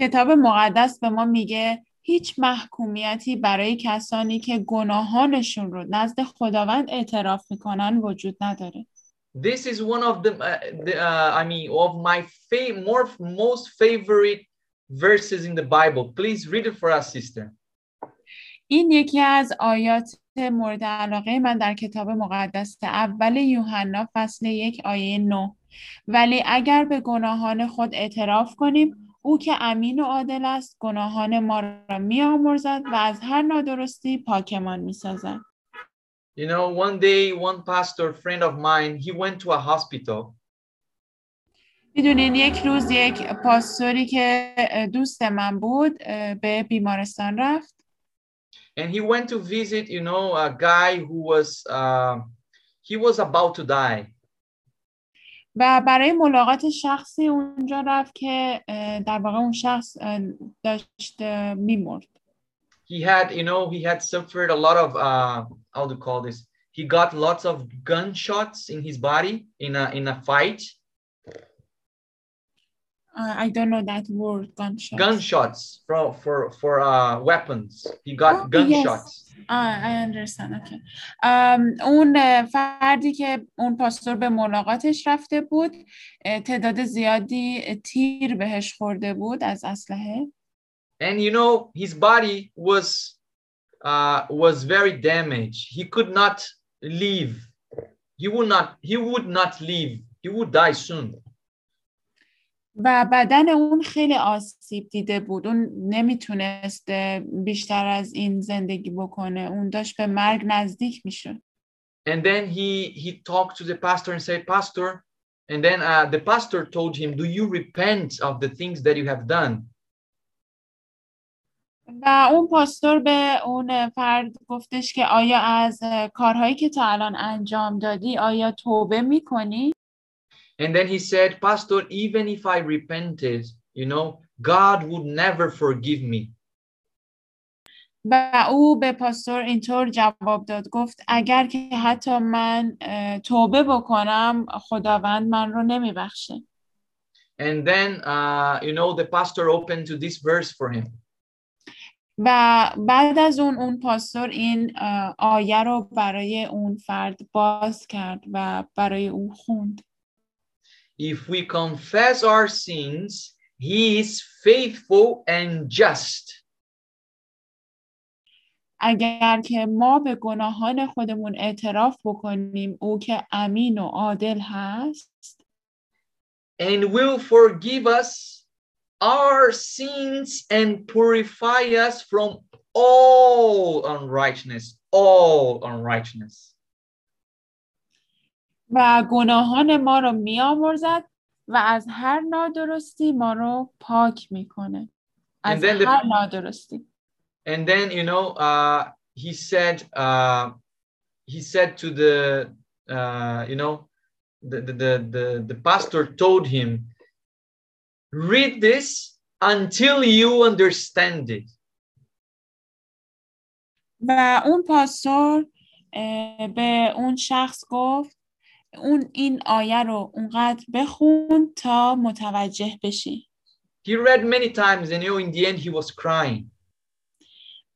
کتاب مقدس به ما میگه هیچ محکومیتی برای کسانی که گناهانشون رو نزد خداوند اعتراف می‌کنن وجود نداره This is one of the, uh, the uh, I mean, of my fa- more most favorite verses in the Bible. Please read it for us, sister. این یکی از آیات مورد علاقه من در کتاب مقدس اول یوحنا فصل یک آیه 9 ولی اگر به گناهان خود اعتراف کنیم او که امین و عادل است گناهان ما را میآمرزد و از هر نادرستی پاکمان می‌سازد. You know, one day, one pastor friend of mine, he went to a hospital. می‌دونین یک روز یک پاستوری که دوست من بود به بیمارستان رفت. And he went to visit, you know, a guy who was, uh, he was about to die. و برای ملاقات شخصی اونجا رفت که اه، در واقع اون شخص اه، داشت اه، میمرد He had, you know, he had suffered a lot of, uh, how to call this? He got lots of gunshots in his body in a in a fight. Uh, I don't know that word gunshot. Gunshots for for for uh, weapons. He got Oh, gunshots. Ah, I understand. Okay. اون فردی که اون پاستور به ملاقاتش رفته بود تعداد زیادی تیر بهش خورده بود از اسلحه and you know his body was uh, was very damaged he could not live he would not he would not live he would die soon و بدن اون خیلی آسیب دیده بود. اون نمی‌تونست بیشتر از این زندگی بکنه. اون داشت به مرگ نزدیک می‌شد. And then he he talked to the pastor and said pastor and then uh, the pastor told him do you repent of the things that you have done? و اون پاستور به اون فرد گفتش که آیا از کارهایی که تا الان انجام دادی آیا توبه می‌کنی؟ And then he said pastor even if i repented you know god would never forgive me. و او به پاستور اینطور جواب داد گفت اگر که حتی من اه، توبه بکنم خداوند من رو نمیبخشه. And then uh, you know the pastor opened to this verse for him. و بعد از اون اون پاستور این اه، آیه رو برای اون فرد باز کرد و برای او خوند. if we confess our sins, he is faithful and just اگر که ما به گناهان خودمون اعتراف بکنیم او که امین و عادل هست and will forgive us our sins and purify us from all unrighteousness. All unrighteousness. و گناهان ما رو میآمرزد و از هر نادرستی ما رو پاک میکنه از And then the- هر نادرستی And then, you know, uh, he said, uh, he said to the, uh, you know, the, the, the, the, the pastor told him, read this until you understand it. و اون پاستور اه، به اون شخص گفت اون این آیه رو اونقدر بخون تا متوجه بشی He read many times, and in the end, he was crying.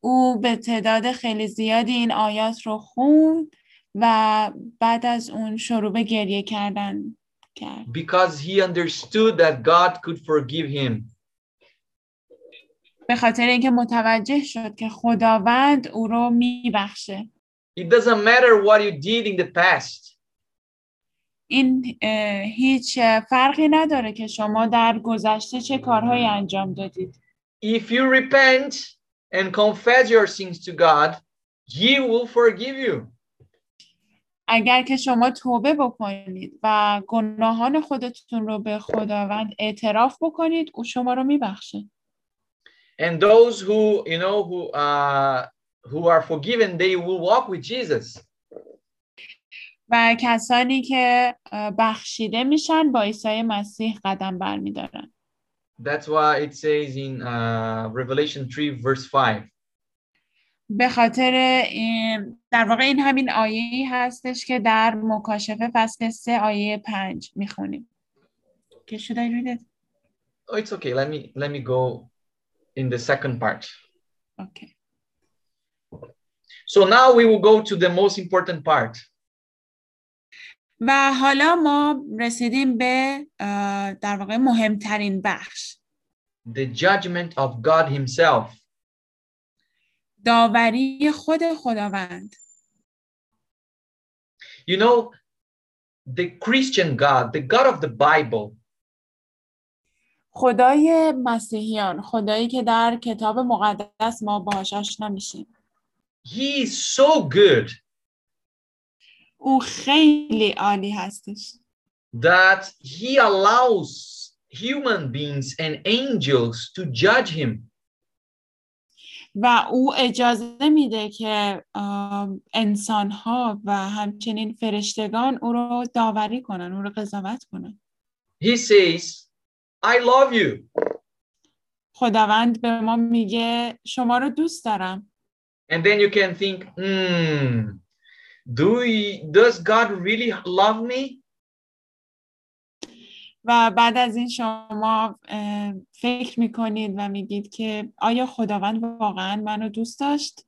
او به تعداد خیلی زیادی این آیات رو خوند و بعد از اون شروع به گریه کردن کرد because he understood that God could forgive him. به خاطر اینکه متوجه شد که خداوند او رو میبخشه It doesn't matter what you did in the past. این هیچ فرقی نداره که شما در گذشته چه کارهایی انجام دادید If you repent and confess your sins to God, he will forgive you. اگر که شما توبه بکنید و گناهان خودتون رو به خداوند اعتراف بکنید او شما رو میبخشه And those who, you know, who uh who are forgiven, they will walk with Jesus. و کسانی که بخشیده میشن با عیسی مسیح قدم برمیدارن That's why it says in uh, Revelation 3, verse 5. به خاطر در واقع این همین آیه هستش که در مکاشفه فصل سه آیه پنج می‌خونیم که should I read it? Oh, it's okay. Let me let me go in the second part. Okay. So now we will go to the most important part. و حالا ما رسیدیم به در واقع مهمترین بخش. The judgment of God Himself. داوری خود خداوند. You know, the Christian God, the God of the Bible, خدای مسیحیان خدایی که در کتاب مقدس ما باهاش آشنا میشیم. He is so good. او خیلی عالی هستش that He allows human beings and angels to judge Him. و او اجازه میده که انسان ها و همچنین فرشتگان او رو داوری کنن او رو قضاوت کنن He says, I love you. خداوند به ما میگه شما رو دوست دارم And then you can think, hmm, do we, does God really love me? و بعد از این شما فکر می‌کنید و میگید که آیا خداوند واقعا منو دوست داشت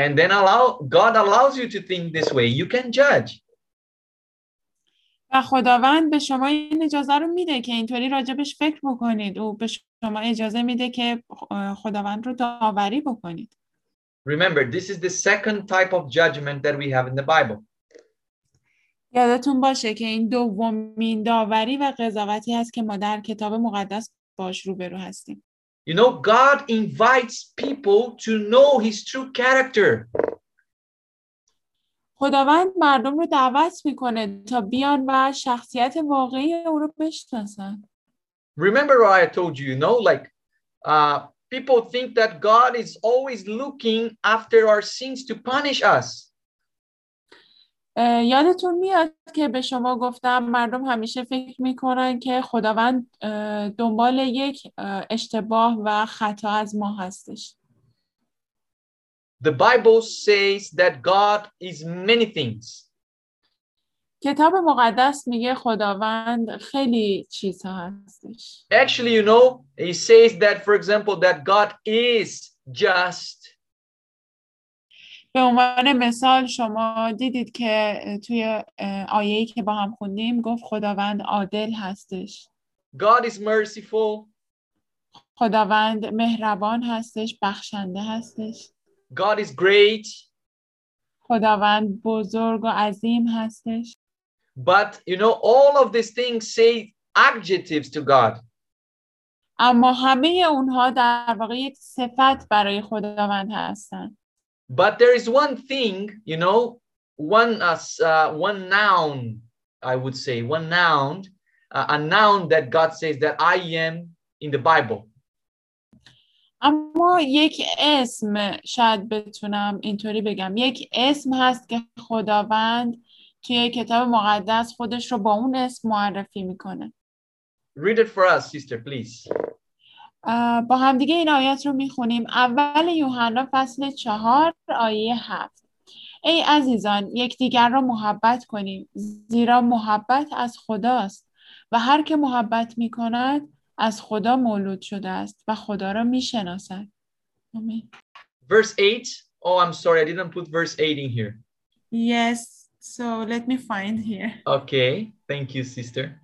And then allow God allows you to think this way. You can judge. و خداوند به شما این اجازه رو میده که اینطوری راجبش فکر بکنید او به شما اجازه میده که خداوند رو داوری بکنید Remember, this is the second type of judgment that we have in the Bible. یادتون باشه که این دومین داوری و قضاوتی هست که ما در کتاب مقدس باش روبرو هستیم You know, God invites people to know his true character. خداوند مردم رو دعوت میکنه تا بیان و شخصیت واقعی او رو بشناسن Remember what I told you, you know, like uh, people think that God is always looking after our sins to punish us. اه، یادتون میاد که به شما گفتم مردم همیشه فکر میکنن که خداوند اه، دنبال یک اه، اشتباه و خطا از ما هستش The Bible says that God is many things. کتاب مقدس میگه خداوند خیلی چیزها هستش Actually, you know, he says that, for example, that God is just. به عنوان مثال شما دیدید که توی آیه‌ای که با هم خوندیم گفت خداوند عادل هستش God is merciful. خداوند مهربان هستش بخشنده هستش God is great. خداوند بزرگ و عظیم هستش But, you know, all of these things say adjectives to God. اما همه اونها در واقع یک صفت برای خداوند هستند But there is one thing, you know, one uh, s- uh, one noun, I would say, one noun, uh, a noun that God says that I am in the Bible. اما یک اسم شاید بتونم اینطوری بگم یک اسم هست که خداوند توی کتاب مقدس خودش رو با اون اسم معرفی می‌کنه Read it for us, sister, please. با همدیگه این آیات رو می‌خونیم اول یوحنا فصل چهار آیه هفت ای عزیزان یکدیگر را محبت کنیم زیرا محبت از خداست و هر که محبت می‌کند از خدا مولود شده است و خدا را می‌شناسد آمین Verse 8. Oh, I'm sorry, I didn't put verse 8 in here. Yes, so let me find here. Okay, thank you, sister.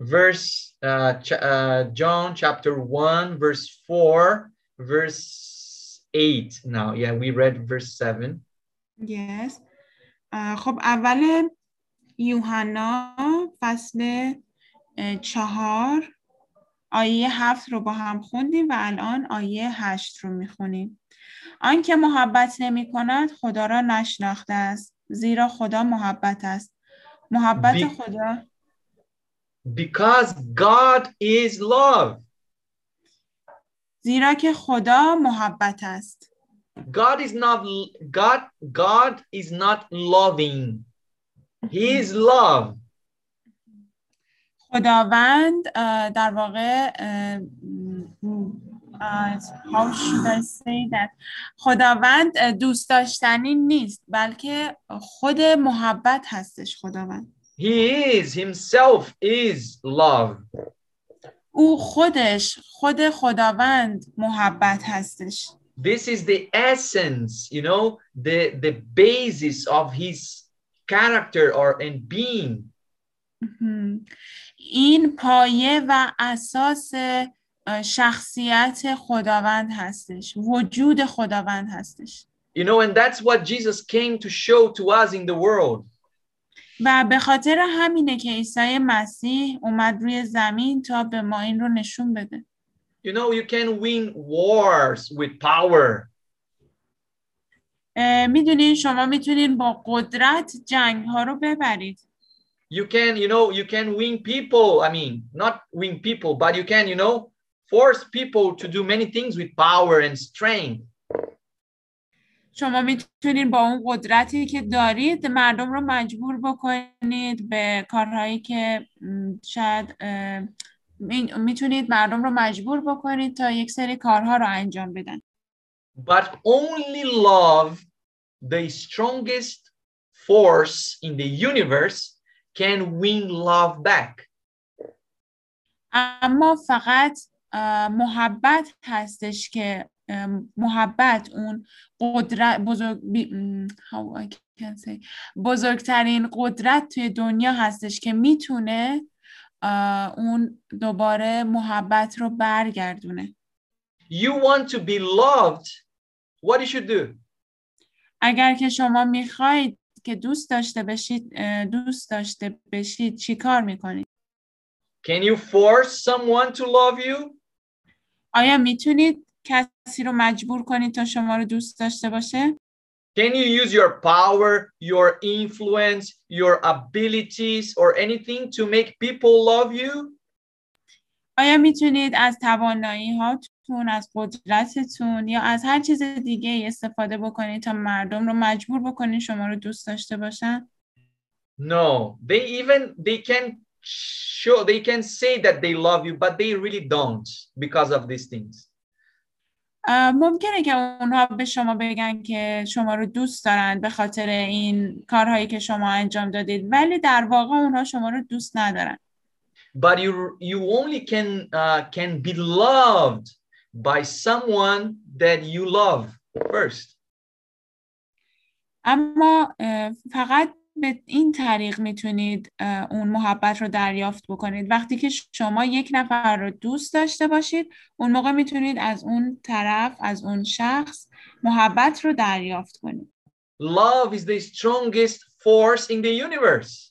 Verse uh, ch- uh, John chapter 1, verse 4, verse 8. Now, yeah, we read verse 7. Yes. اه، خب اول یوحنا فصل اه، چهار آیه هفت رو با هم خوندیم و الان آیه هشت رو می‌خونیم. آنکه محبت نمی کند خدا را نشناخته است زیرا خدا محبت است. محبت بی- خدا Because God is love. زیرا که خدا محبت است. God is not God God is not loving. He is love. خداوند در واقع how should I say that خداوند دوست داشتنی نیست بلکه خود محبت هستش خداوند He is himself is love. او خودش خود خداوند محبت هستش This is the essence, you know, the the basis of his character or and being. این پایه و اساس شخصیت خداوند هستش وجود خداوند هستش You know, and that's what Jesus came to show to us in the world. و به خاطر همینه که عیسی مسیح اومد روی زمین تا به ما این رو نشون بده. You know, you can win wars with power. می‌دونین شما می‌تونین با قدرت جنگ ها رو ببرید. you can you know you can win people i mean not win people but you can you know force people to do many things with power and strength شما میتونید با اون قدرتی که دارید مردم رو مجبور بکنید به کارهایی که م، شاید اه، می- میتونید مردم رو مجبور بکنید تا یک سری کارها رو انجام بدن but only love the strongest force in the universe can win love back اما فقط محبت هستش که محبت اون قدرت بزرگ بی- م، how I can say. بزرگترین قدرت توی دنیا هستش که می‌تونه اون دوباره محبت رو برگردونه you want to be loved what you should do اگر که شما می‌خواید که دوست داشته بشید دوست داشته بشید چی کار می‌کنید؟ Can you force someone to love you? آیا می‌تونید کسی رو مجبور کنید تا شما رو دوست داشته باشه؟ Can you use your power, your influence, your abilities, or anything to make people love you? آیا می‌تونید از توانایی هاتون از قدرتتون یا از هر چیز دیگه استفاده بکنید تا مردم رو مجبور بکنید شما رو دوست داشته باشن؟ No, they even they can show they can say that they love you, but they really don't because of these things. ممکنه که اونها به شما بگن که شما رو دوست دارن به خاطر این کارهایی که شما انجام دادید ولی در واقع اونها شما رو دوست ندارن. But you you only can uh, can be loved by someone that you love first. اما فقط به این طریق می‌تونید اون محبت رو دریافت بکنید وقتی که شما یک نفر رو دوست داشته باشید اون موقع می‌تونید از اون طرف از اون شخص محبت رو دریافت کنید Love is the strongest force in the universe.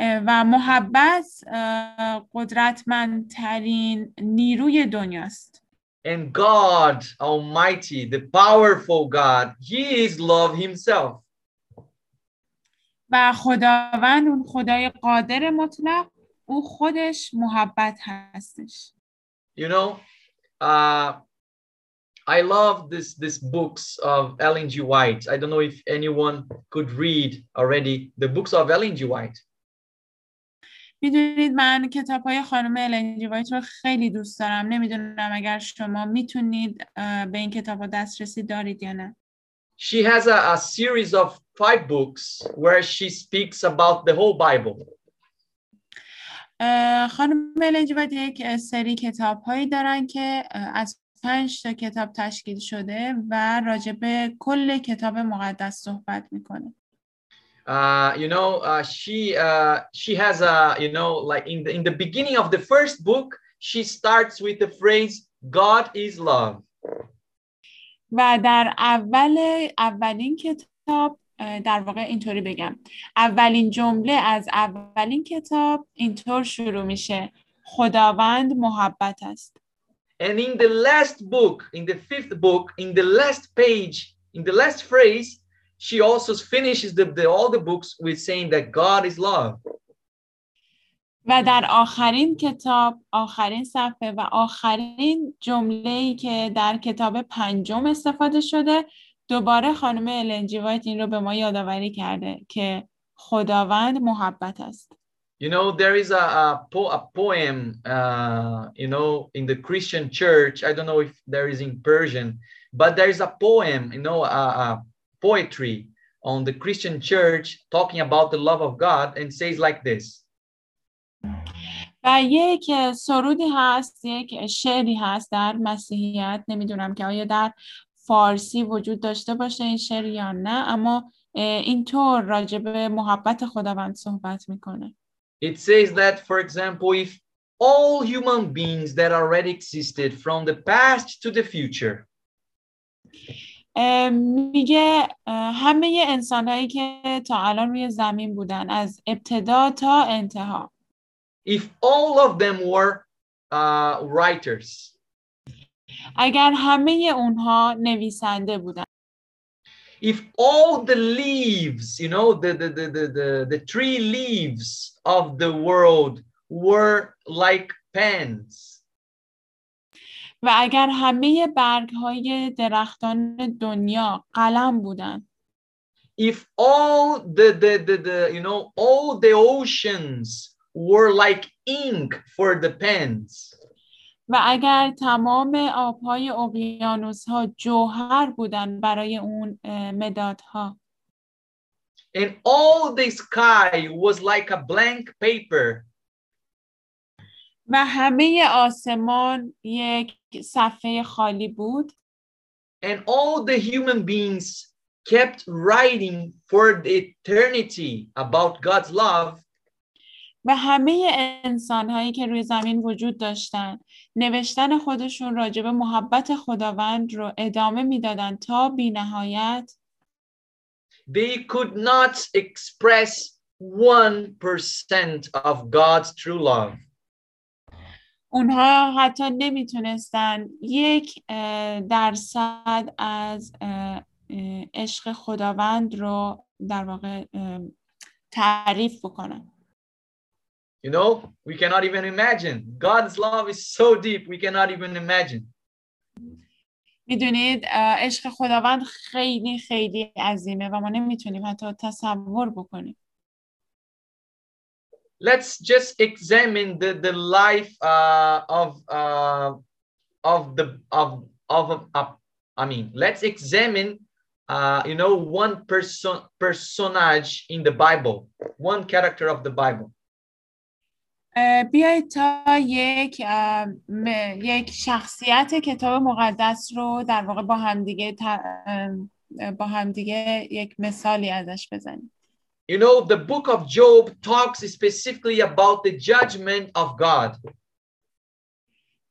اه، و محبت اه، قدرتمندترین نیروی دنیاست And God Almighty, the powerful God, He is love Himself. و خداوند اون خدای قادر مطلق او خودش محبت هستش You know, uh, I love this this books of Ellen G. White. I don't know if anyone could read already the books of Ellen G. White. می‌دونید من کتاب های خانم النجی وایت رو خیلی دوست دارم. نمی‌دونم اگر شما می‌تونید به این کتاب دسترسی دارید یا نه. She has a, a series of five books where she speaks about the whole Bible. خانم النجی وایت یک سری کتاب هایی دارن که از پنج تا کتاب تشکیل شده و راجع به کل کتاب مقدس صحبت می‌کنه. Uh, you know, uh, she uh, she has a you know like in the in the beginning of the first book, she starts with the phrase "God is love." و در اول اولین کتاب اه، در واقع اینطوری بگم اولین جمله از اولین کتاب اینطور شروع میشه خداوند محبت است And in the last book, in the fifth book, in the last page, in the last phrase, she also finishes the, the, all the books with saying that God is love. و در آخرین کتاب آخرین صفحه و آخرین جمله‌ای که در کتاب پنجم استفاده شده دوباره خانم النجی وایت این رو به ما یادآوری کرده که خداوند محبت است You know, there is a, a, po- a poem, uh, you know, in the Christian church. I don't know if there is in Persian, but there is a poem, you know, a, a poetry on the Christian church talking about the love of God and says like this و یک سرودی هست یک شعری هست در مسیحیت نمیدونم که آیا در فارسی وجود داشته باشه این شعر یا نه اما اه، اینطور راجع به محبت خداوند صحبت میکنه It says that, for example, if all human beings that already existed from the past to the future, اه، میگه اه، همه انسان هایی که تا الان روی زمین بودن از ابتدا تا انتها if all of them were uh, writers, اگر همه اونها نویسنده بودن if all the leaves, you know, the, the, the, the, the, the tree leaves of the world were like pens, و اگر همه برگ های درختان دنیا قلم بودن if all the, the, the, the, you know, all the oceans were like ink for the pens, و اگر تمام آبهای اقیانوس ها جوهر بودن برای اون مدادها and all the sky was like a blank paper, و همه آسمان یک صفحه خالی بود. And all the human beings kept writing for the eternity about God's love, و همه انسان هایی که روی زمین وجود داشتن نوشتن خودشون راجع به محبت خداوند رو ادامه می‌دادن تا بی نهایت they could not express 1% of God's true love. اونها حتی نمی‌تونستن یک درصد از عشق خداوند رو در واقع تعریف بکنن You know, we cannot even imagine. God's love is so deep, we cannot even imagine. می‌دونید عشق خداوند خیلی خیلی عظیمه و ما نمی‌تونیم حتی تصور بکنیم Let's just examine the, the life uh, of uh, of the of of uh, I mean, let's examine uh, you know one person personage in the Bible, one character of the Bible. اه، بیایید تا یک اه، م- یک شخصیت کتاب مقدس رو در واقع با همدیگه ت- اه، با همدیگه یک مثالی ازش بزنیم You know, the book of Job talks specifically about the judgment of God.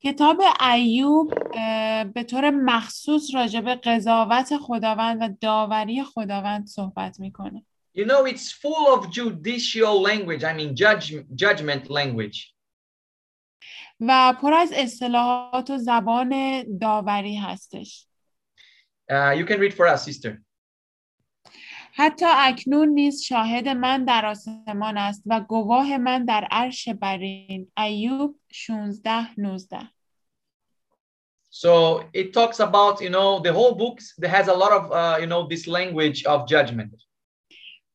کتاب ایوب اه، به طور مخصوص راجع به قضاوت خداوند و داوری خداوند صحبت میکنه You know, it's full of judicial language, I mean, judge, judgment language. و پر از اصطلاحات و زبان داوری هستش Uh, you can read for us, sister. حتی اکنون نیز شاهد من در آسمان است و گواه من در عرش برین ایوب 16 19 So it talks about, you know, the whole book that has a lot of, uh, you know, this language of judgment.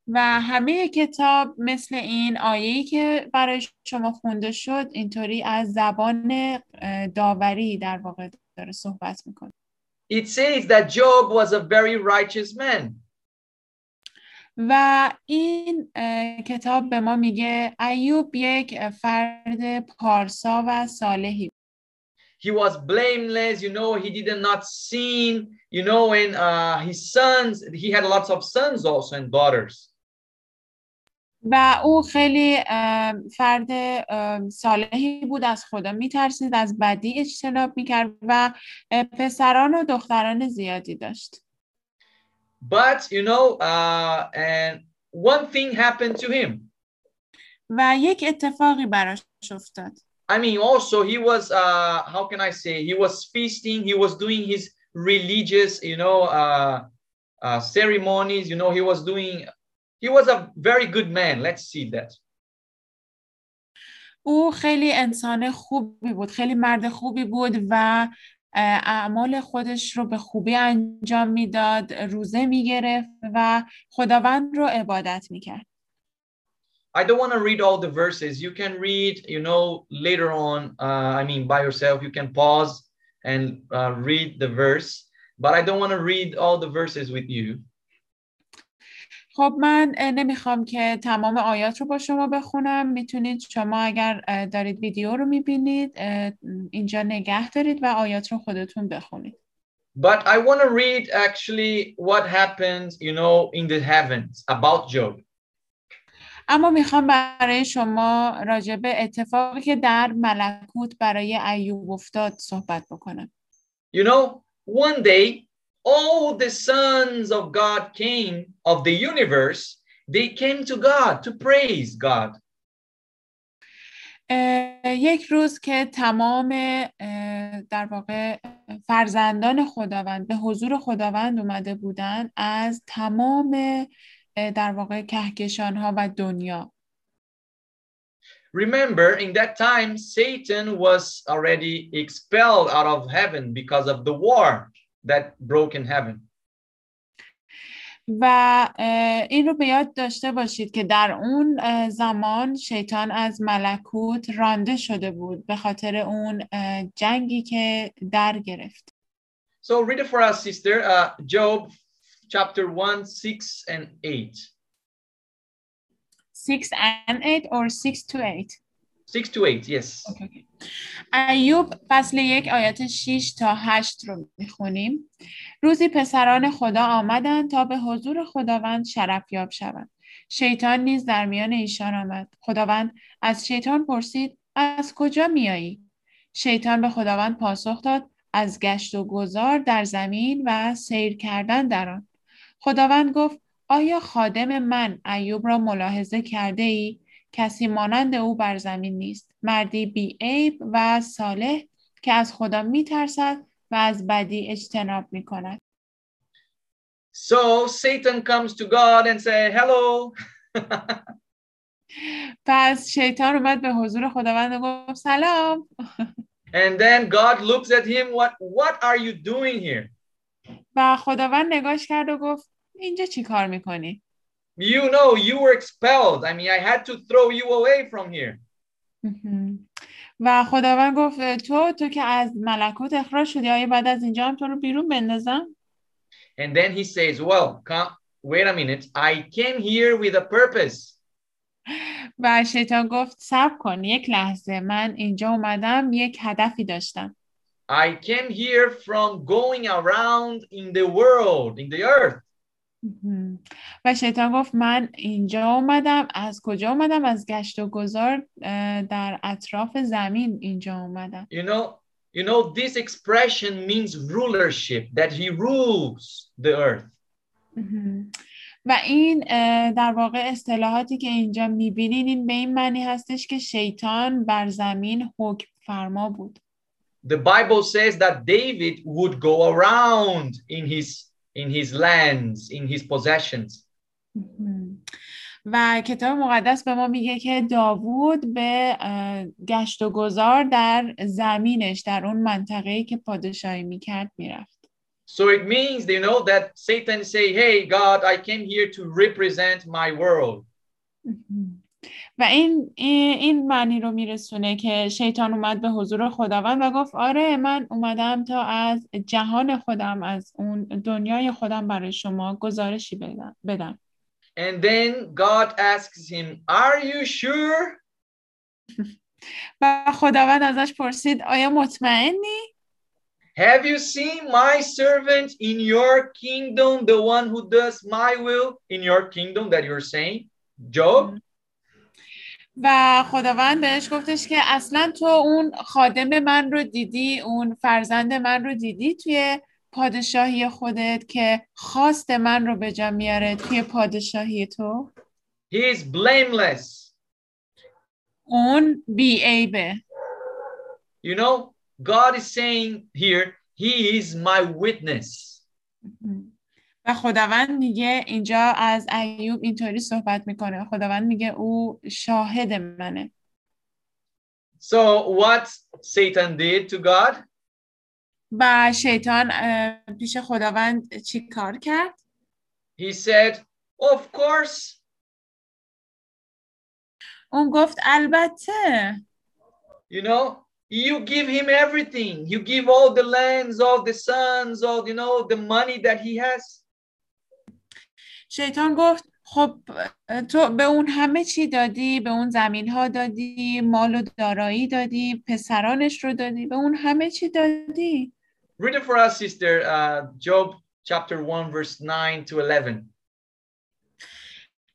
و همه کتاب مثل این آیه‌ای که برای شما خونده شد اینطوری از زبان داوری در واقع داره صحبت می‌کنه It says that Job was a very righteous man. و این کتاب به ما میگه ایوب یک فرد پارسا و صالحی He was blameless, you know, he did not sin, you know, and uh, his sons, he had lots of sons also and daughters. و او خیلی فرد صالحی بود از خدا میترسید از بدی اجتناب می‌کرد و پسران و دختران زیادی داشت But, you know, uh, and one thing happened to him. و یک اتفاقی براش افتاد I mean, also he was, uh, how can I say, he was feasting, he was doing his religious, you know, uh, uh, ceremonies, you know, he was doing, he was a very good man. Let's see that. او خیلی انسان خوبی بود خیلی مرد خوبی بود و اه، اعمال خودش رو به خوبی انجام می‌داد روزه می‌گرفت و خداوند رو عبادت می‌کرد I don't want to read all the verses. You can read, you know, later on. Uh, I mean, by yourself, you can pause and uh, read the verse. But I don't want to read all the verses with you. خب من نمی‌خوام که تمام آیات رو با شما بخونم. می‌تونید شما اگر دارید ویدیو رو می‌بینید اینجا نگه دارید و آیات رو خودتون بخونید. But I want to read actually what happened, you know, in the heavens about Job. اما می‌خوام برای شما راجع به اتفاقی که در ملکوت برای ایوب افتاد صحبت بکنم. You know, one day, all the sons of God came of the universe, they came to God to praise God. اه، یک روز که تمام اه، در واقع اه، فرزندان خداوند به حضور خداوند اومده بودن از تمام اه، در واقع کهکشان ها و دنیا Remember, in that time, Satan was already expelled out of heaven because of the war That broke in heaven. و اه، این رو به یاد داشته باشید که در اون اه، زمان شیطان از ملکوت رانده شده بود به خاطر اون اه، جنگی که در گرفت So read it for us, sister. Uh, Job chapter 1, 6 and 8. 6 and 8 or 6 to 8 6 to 8, yes. اوکی. ایوب فصل یک آیات 6 تا 8 رو می‌خونیم روزی پسران خدا آمدند تا به حضور خداوند شرفیاب شوند شیطان نیز در میان ایشان آمد خداوند از شیطان پرسید از کجا میایی شیطان به خداوند پاسخ داد از گشت و گذار در زمین و سیر کردن در آن خداوند گفت آیا خادم من ایوب را ملاحظه کرده ای؟ کسی مانند او بر زمین نیست مردی بی عیب و صالح که از خدا می ترسد و از بدی اجتناب می کند So Satan comes to God and say, "Hello." (laughs) پس شیطان اومد به حضور خداوند و گفت سلام (laughs) and then God looks at him, "What what are you doing here?" و خداوند نگاش کرد و گفت اینجا چی کار می‌کنی؟ You know, you were expelled. I mean, I had to throw you away from here. و خداوند گفت تو تو که از ملکوت اخراج شدی آیا بعد از اینجا هم تو رو بیرون بندازم؟ And then he says, "Well, come, wait a minute. I came here with a purpose." و شیطان گفت صبر کن یک لحظه من اینجا اومدم یک هدفی داشتم I came here from going around in the world, in the earth. و شیطان گفت من اینجا اومدم. از کجا اومدم؟ از گشت و گذار در اطراف زمین اینجا اومدم. You know, you know, this expression means rulership, that he rules the earth. و این در واقع اصطلاحاتی که اینجا می‌بینین این به این معنی هستش که شیطان بر زمین حکم فرما بود. The Bible says that David would go around in his in his lands, in his possessions. و کتاب مقدس به ما میگه که داوود به اه، گشت و گذار در زمینش در اون منطقه‌ای که پادشاهی میکرد میرفت So it means, you know, that Satan say, "Hey, God, I came here to represent my world." و این این معنی رو میرسونه که شیطان اومد به حضور خداوند و گفت آره من اومدم تا از جهان خودم از اون دنیای خودم برای شما گزارشی بدم بدم And then God asks him, "Are you sure?" (laughs) و خداوند ازش پرسید آیا مطمئنی؟ Have you seen my servant in your kingdom, the one who does my will in your kingdom that you're saying? Job? و خداوند بهش گفتش که اصلا تو اون خادم من رو دیدی اون فرزند من رو دیدی توی پادشاهی خودت که خواست من رو به جا میاره توی پادشاهی تو He is blameless. اون بی عیبه You know, God is saying here, He is my witness. و خداوند میگه اینجا از ایوب اینطوری صحبت می‌کنه خداوند میگه او شاهد منه So, what Satan did to God? و شیطان پیش خداوند چی کار کرد؟ He said, Of course, اون گفت البته you know, you give him everything. You give all the lands, all the sons, all, you know, the money that he has. شیطان گفت خب تو به اون همه چی دادی به اون زمین ها دادی مال و دارایی دادی پسرانش رو دادی به اون همه چی دادی Read it for us, sister. Uh, Job chapter 1, verse 9 to 11.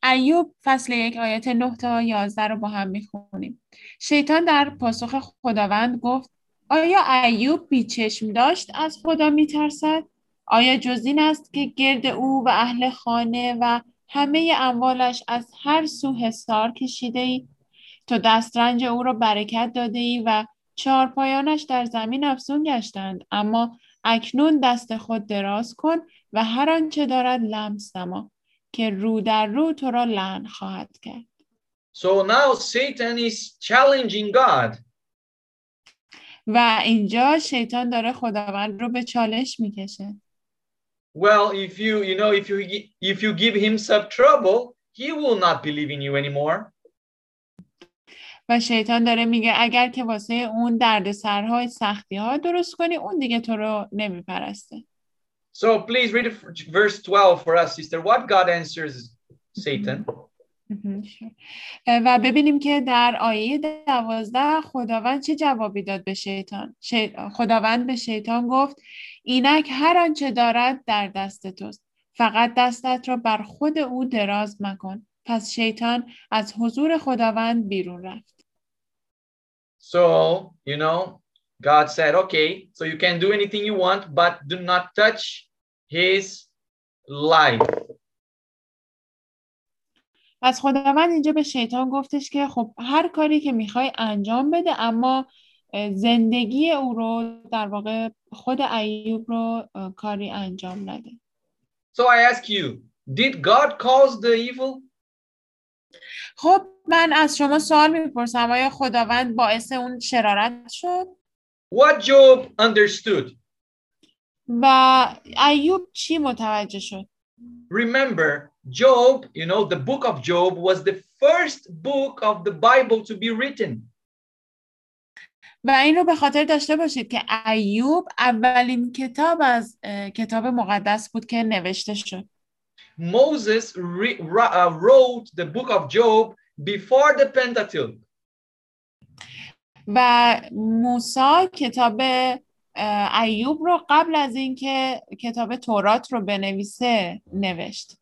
ایوب فصل یک آیات 9 تا 11 رو با هم می‌خونیم شیطان در پاسخ خداوند گفت آیا ایوب بیچشم داشت از خدا میترسد؟ آیا جز این است که گرد او و اهل خانه و همه اموالش از هر سو حصار کشیده ای؟ تو دسترنج او را برکت داده ای و چهارپایانش در زمین افزون گشتند اما اکنون دست خود دراز کن و هر آنچه دارد لمس نما که رو در رو تو را لعن خواهد کرد So now Satan is challenging God. و اینجا شیطان داره خداوند رو به چالش می‌کشه Well, if you you know if you gi- if you give himself trouble, he will not believe in you anymore. و شیطان داره میگه اگر که واسه اون درد سرهای سختی ها درست کنی اون دیگه تو رو نمیپرسته So please read it- verse 12 for us, sister. What God answers Satan? مهم. اه، و ببینیم که در آیه دوازده خداوند چه جوابی داد به شیطان شی- خداوند به شیطان گفت اینک هر آنچه دارد در دست توست. فقط دستت را بر خود او دراز مکن. پس شیطان از حضور خداوند بیرون رفت. So, you know, God said, okay, so you can do anything you want, but do not touch his life. پس خداوند اینجا به شیطان گفتش که خب هر کاری که می‌خوای انجام بده اما زندگی او رو در واقع خود ایوب رو کاری انجام نده So I ask you, did God cause the evil? خب من از شما سوال می‌پرسم آیا خداوند باعث اون شرارت شد What Job understood? و ایوب چی متوجه شد Remember, Job, you know, the book of Job was the first book of the Bible to be written. و این رو به خاطر داشته باشید که ایوب اولین کتاب از کتاب مقدس بود که نوشته شد Moses uh, wrote the book of Job before the Pentateuch. و موسی کتاب ایوب رو قبل از اینکه کتاب تورات رو بنویسه نوشت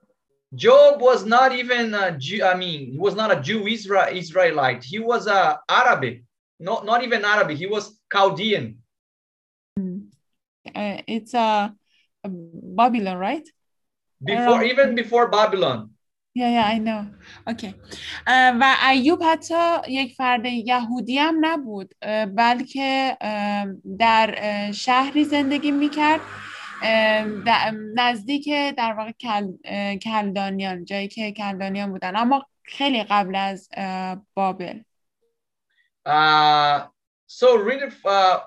Job was not even a Jew, I mean, he was not a Jew Isra- Israelite. He was a Arabic, not, not even Arabic. He was Chaldean. اه، it's a a Babylon right Before, Aram- even before Babylon. Yeah, yeah, I know. Okay. اه، و ایوب حتی یک فرد یهودی هم نبود اه، بلکه اه، در اه، شهری زندگی می‌کرد نزدیک در واقع کل، کلدانیان جایی که کلدانیان بودن اما خیلی قبل از بابل Uh, so read it, uh,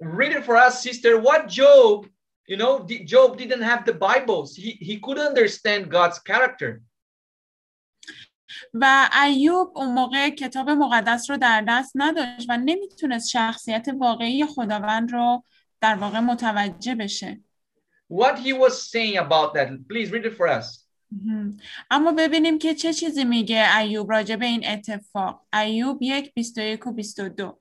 read it for us, sister. What Job, you know, di- Job didn't have the Bibles. He, he could understand God's character. و ایوب اون موقع کتاب مقدس رو در دست نداشت و نمیتونست شخصیت واقعی خداوند رو در واقع متوجه بشه What he was saying about that, please read it for us. اما ببینیم که چه چیزی میگه ایوب راجع به این اتفاق. ایوب یک 21 و 22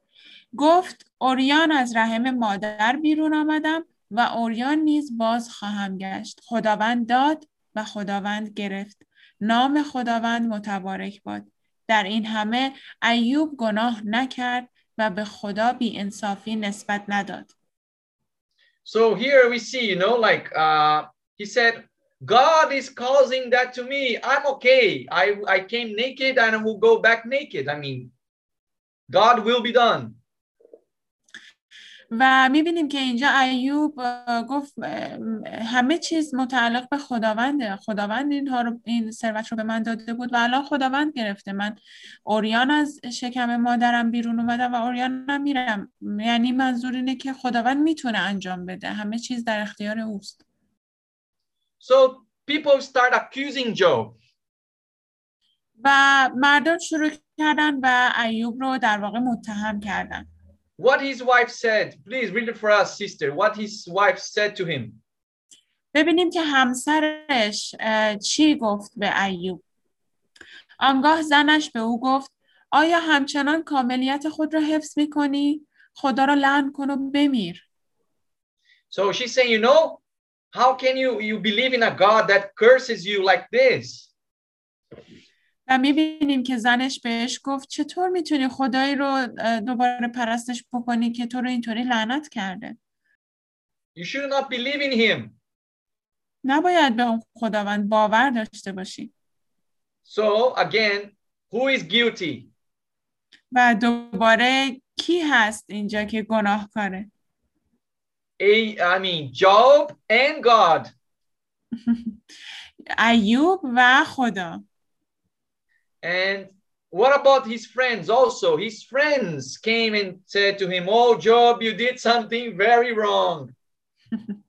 گفت اوریان از رحم مادر بیرون آمدم و اوریان نیز باز خواهم گشت. خداوند داد و خداوند گرفت. نام خداوند متبارک باد. در این همه ایوب گناه نکرد و به خدا بی انصافی نسبت نداد. So here we see, you know, like uh, he said, God is causing that to me. I'm okay. I, I came naked and I will go back naked. I mean, God will be done. و می‌بینیم که اینجا ایوب گفت همه چیز متعلق به خداونده خداوند اینها رو این ثروت رو به من داده بود و الان خداوند گرفته من اوریان از شکم مادرم بیرون اومدم و اوریانم میرم یعنی منظور اینه که خداوند می‌تونه انجام بده همه چیز در اختیار اوست So people start accusing Job. و مردم شروع کردن و ایوب رو در واقع متهم کردن What his wife said, please read it for us, sister. What his wife said to him. ببینیم که همسرش چی گفت به ایوب آنگاه زنش به او گفت آیا همچنان کاملیت خود را حفظ می کنی؟ خدا را لعن کن و بمیر So she's saying, you know, how can you you believe in a God that curses you like this? و می‌بینیم که زنش بهش گفت چطور می‌تونی خدایی رو دوباره پرستش بکنی که تو رو اینطوری لعنت کرده You should not believe in him. نباید به اون خداوند باور داشته باشی So again, who is guilty? و دوباره کی هست اینجا که گناهکاره A, I mean, Job and God. (laughs) ایوب و خدا And what about his friends also? His friends came and said to him, Oh, Job, you did something very wrong. (laughs)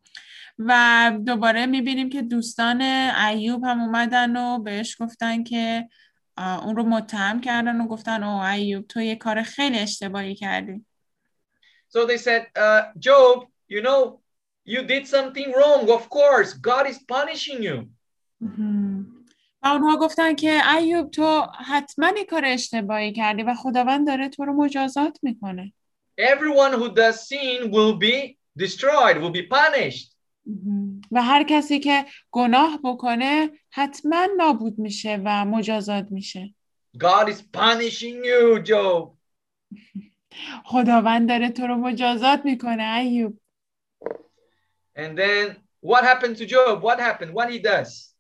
و دوباره میبینیم که دوستان ایوب هم اومدن و بهش گفتن که آه، اون رو متهم کردن و گفتن او ایوب تو یه کار خیلی اشتباهی کردی So they said, uh, Job, you know, you did something wrong. Of course, God is punishing you. و اونها گفتن که ایوب تو حتما کار اشتباهی کردی و خداوند داره تو رو مجازات می‌کنه Everyone who does sin will be destroyed, will be punished. و هر کسی که گناه بکنه حتما نابود میشه و مجازات میشه God is punishing you, Job. (laughs) خداوند داره تو رو مجازات می‌کنه ایوب And then what happened to Job? What happened? What he does?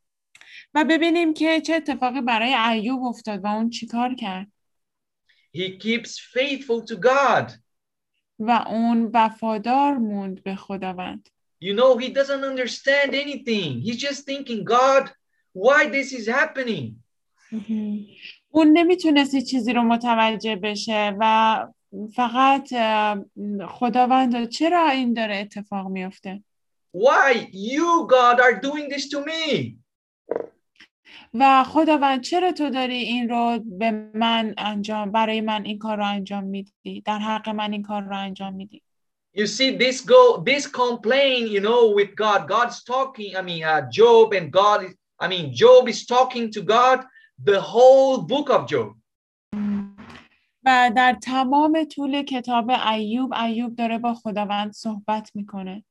و ببینیم که چه اتفاقی برای ایوب افتاد و اون چیکار کرد He keeps faithful to God. و اون وفادار موند به خداوند You know, he doesn't understand anything. He's just thinking, God, why this is happening? اون نمی‌تونست چیزی رو متوجه بشه و فقط خداوند چرا این داره اتفاق میفته Why you, God, are doing this to me? و خداوند چرا تو داری این رو به من انجام برای من این کار رو انجام میدی در حق من این کار رو انجام میدی You see, this go, this complain, you know, with God. God's talking. I mean, uh, Job and God. Is, I mean, Job is talking to God the whole book of Job. و در تمام طول کتاب ایوب ایوب داره با خداوند صحبت میکنه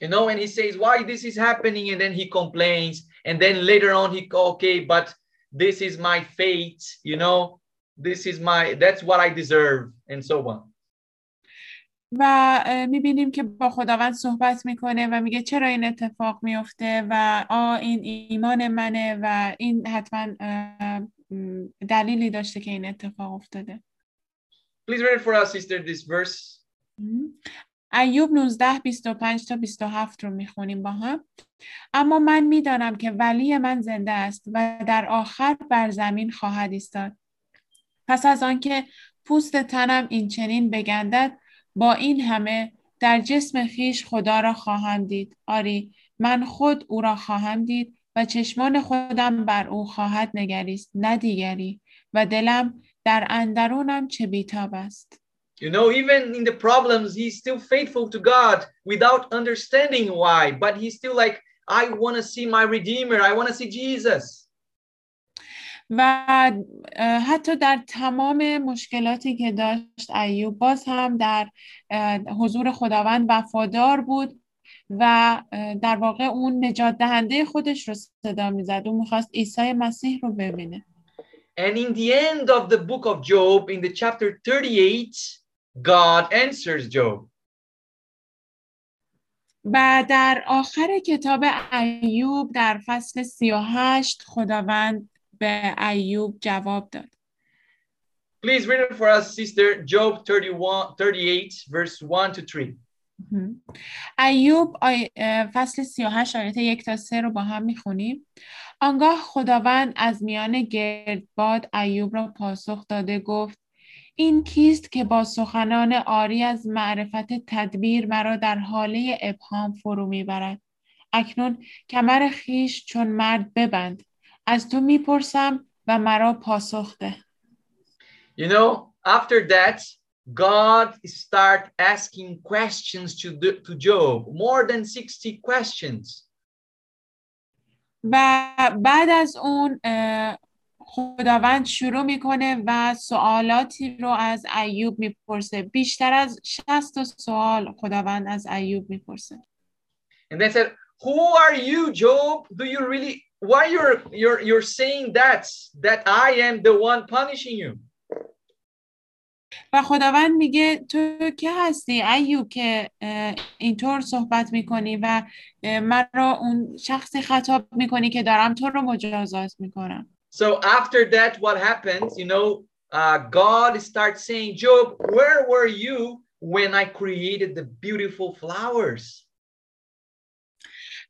You know, and he says, why this is happening, and then he complains, and then later on he okay, but this is my fate. You know, this is my that's what I deserve, and so on. و اه، میبینیم که با خداوند صحبت میکنه و میگه چرا این اتفاق میفته و آ این ایمان منه و این حتما اه، م، دلیلی داشته که این اتفاق افتاده Please read it for us, sister, this verse. ایوب 19 25 تا 27 رو می‌خونیم با هم. اما من می‌دانم که ولی من زنده است و در آخر بر زمین خواهد ایستاد. پس از آنکه پوست تنم این چنین بگندد با این همه در جسم خیش خدا را خواهم دید. آری من خود او را خواهم دید و چشمان خودم بر او خواهد نگریست نه دیگری. و دلم در اندرونم چه بیتاب است. You know, even in the problems, he's still faithful to God without understanding why, but he's still like, I want to see my Redeemer. I want to see Jesus. و اه، حتی در تمام مشکلاتی که داشت ایوب باز هم در اه، حضور خداوند وفادار بود و اه، در واقع اون نجات دهنده خودش رو صدا میزد اون میخواست عیسی مسیح رو ببینه And in the end of the book of Job, in the chapter 38, God answers Job. و در آخر کتاب ایوب در فصل 38 خداوند به ایوب جواب داد Please read it for us, sister. Job 31, 38, verse 1 to 3. مهم. ایوب آی... فصل 38 آیات یک تا سه رو با هم می‌خونیم آنگاه خداوند از میان گردباد ایوب را پاسخ داده گفت این کیست که با سخنان آری از معرفت تدبیر مرا در حاله ابهام فرو می‌برد. اکنون کمر خیش چون مرد ببند. از تو می‌پرسم و مرا پاسخ ده. You know, after that, God start asking questions to, the, to Job, more than 60 questions. و بعد از اون خداوند شروع می‌کنه و سوالاتی رو از ایوب می‌پرسه بیشتر از 60 تا سوال خداوند از ایوب می‌پرسه And they said, Who are you, Job? Do you really why you're you're you're saying that that I am the one punishing you? و خداوند میگه تو که هستی ایوب که اینطور صحبت می‌کنی و من رو اون شخصی خطاب می‌کنی که دارم تو رو مجازات می‌کنم So after that, what happens? You know, uh, God starts saying, Job, where were you when I created the beautiful flowers?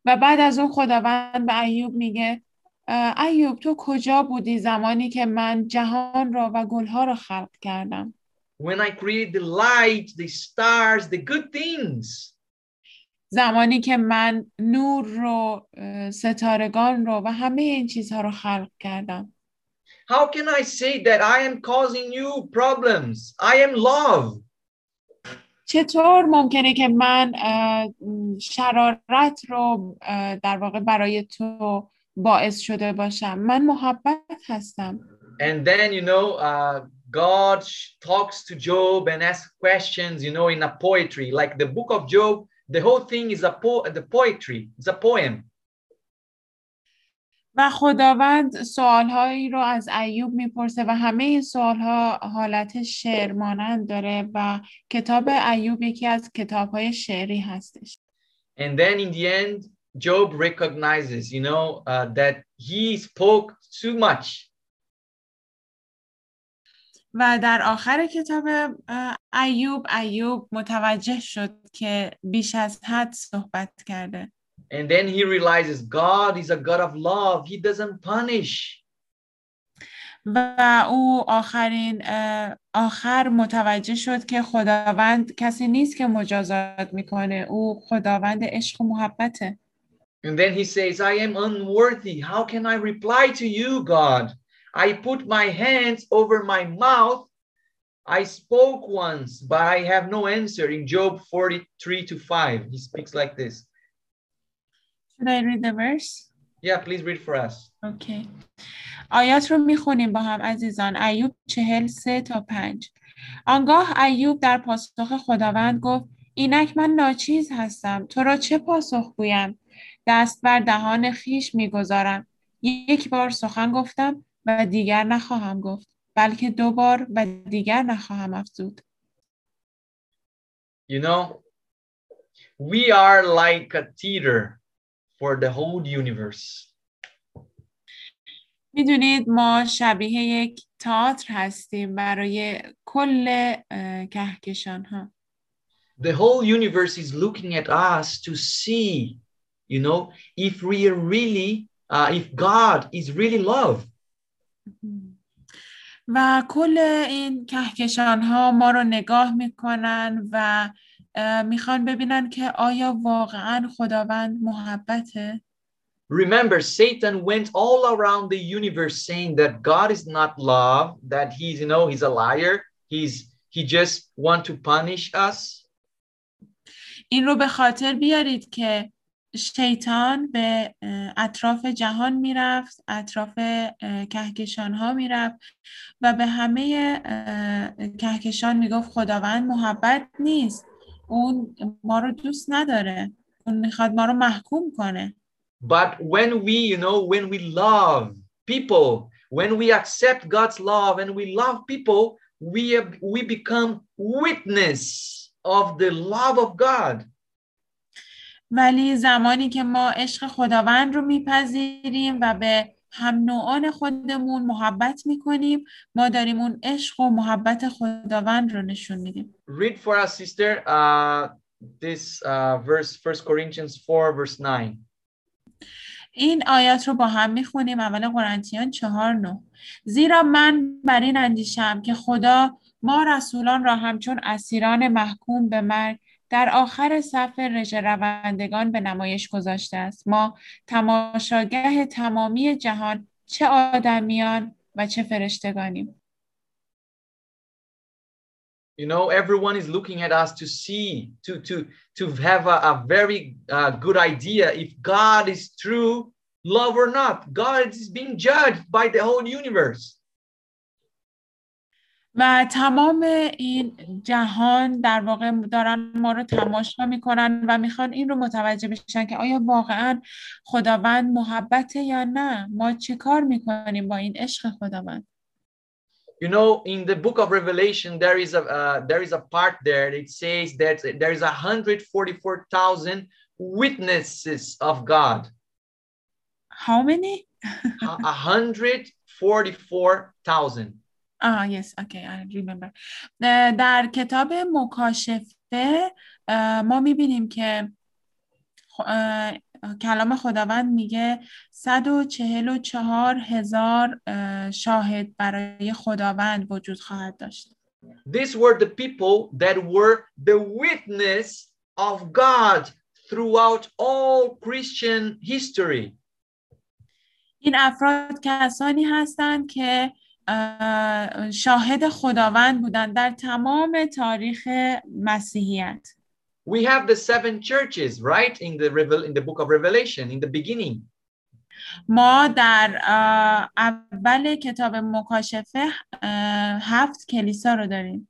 و بعد از اون خداوند به ایوب میگه اه، ایوب تو کجا بودی زمانی که من جهان را و گلها را خلق کردم When I created the light, the stars, the good things? زمانی که من نور رو ستارگان رو و همه این چیزها رو خلق کردم How can I say that I am causing you problems? I am love. چطور ممکنه که من شرارت رو در واقع برای تو باعث شده باشم من محبت هستم And then, you know, uh, God talks to Job and asks questions, you know, in a poetry. Like the book of Job, the whole thing is a po- the poetry, it's a poem. و خداوند سوالهایی رو از ایوب میپرسه و همه این سوالها حالت شعر مانند داره و کتاب ایوب یکی از کتابهای شعری هستش And then in the end, Job recognizes, you know, uh, that he spoke too much. و در آخر کتاب ایوب ایوب متوجه شد که بیش از حد صحبت کرده And then he realizes God is a God of love. He doesn't punish. و او آخرین آخر متوجه شد که خداوند کسی نیست که مجازات می‌کنه او خداوند عشق و محبته And then he says, I am unworthy. How can I reply to you, God? I put my hands over my mouth. I spoke once, but I have no answer. In Job 43 to 5, he speaks like this. Should I read the verse? Yeah, please read for us. اوکی آیات رو می‌خونیم با هم عزیزان ایوب چهل سه تا پنج آنگاه ایوب در پاسخ خداوند گفت اینک من ناچیز هستم تو را چه پاسخ گویم دست بر دهان خیش می‌گذارم یک بار سخن گفتم و دیگر نخواهم گفت بلکه دو بار و دیگر نخواهم افزود You know, we are like a theater for the whole universe. میدونید ما شبیه یک تئاتر هستیم برای کل اه، کهکشان ها The whole universe is looking at us to see, you know, if we are really, uh, if God is really love. و کل این کهکشان ها ما رو نگاه می‌کنن و می‌خوان ببینن که آیا واقعا خداوند محبته Remember, Satan went all around the universe saying that God is not love, that he's, you know, he's a liar. He's he just want to punish us. این رو به خاطر بیارید که شیطان به اطراف جهان می‌رفت اطراف کهکشان ها می‌رفت و به همه کهکشان می‌گفت خداوند محبت نیست. اون ما رو دوست نداره. اون می‌خواد ما رو محکوم کنه. But when we, you know, when we love people, when we accept God's love and we love people, we we become witness of the love of God. ولی زمانی که ما عشق خداوند رو میپذیریم و به هم نوعان خودمون محبت می‌کنیم ما داریم اون عشق و محبت خداوند رو نشون میدیم Read for us, sister, uh, this uh, verse, First Corinthians 4, verse 9. این آیات رو با هم می‌خونیم اول قرنتیان چهار نو زیرا من بر این اندیشم که خدا ما رسولان را همچون اسیران محکوم به مرگ در آخر صف رژه روندگان به نمایش گذاشته است ما تماشاگه تمامی جهان چه آدمیان و چه فرشتگانیم You know, everyone is looking at us to see, to to to have a, a very uh, good idea if God is true love or not. God is being judged by the whole universe. و تمام این جهان در واقع دارن ما رو تماشا می‌کنن و می‌خوان این رو متوجه بشن که آیا واقعا خداوند محبت یا نه ما چه کار می‌کنیم با این عشق خداوند You know, in the book of Revelation, there is a uh, there is a part there that says that there is 144,000 witnesses of God. How many? 144,000. آه یس اوکی ریممبر در کتاب مکاشفه ما می‌بینیم که کلام خداوند میگه 144 هزار شاهد برای خداوند وجود خواهد داشت. These were the people that were the witness of God throughout all Christian history. این افراد کسانی هستند که شاهد خداوند بودند در تمام تاریخ مسیحیت We have the seven churches, right? In the revel in the book of Revelation, in the beginning. ما در اه، اول کتاب مکاشفه اه، هفت کلیسا رو داریم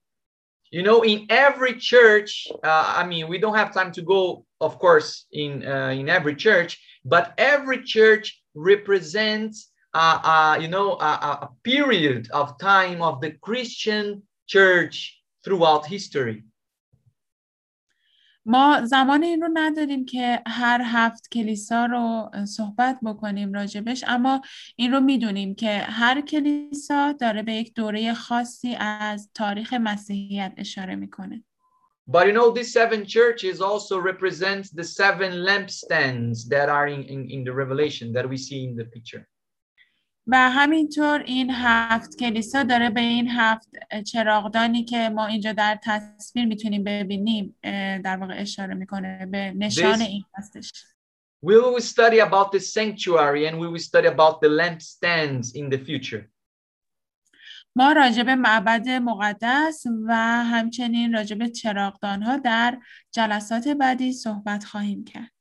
You know, in every church, uh, I mean, we don't have time to go, of course, in uh, in every church, but every church represents, uh, uh, you know, a, a a period of time of the Christian church throughout history. ما زمان این رو نداریم که هر هفت کلیسا رو صحبت بکنیم راجبش اما این رو میدونیم که هر کلیسا داره به یک دوره خاصی از تاریخ مسیحیت اشاره میکنه But you know, these seven churches also represent the seven lampstands that are in, in, in the Revelation that we see in the picture. و همینطور این هفت کلیسا داره به این هفت چراغدانی که ما اینجا در تصویر می‌تونیم ببینیم در واقع اشاره می‌کنه به نشان این هستش We will study about the sanctuary and we will study about the lampstands in the future. ما راجع به معبد مقدس و همچنین راجع به چراغدان ها در جلسات بعدی صحبت خواهیم کرد.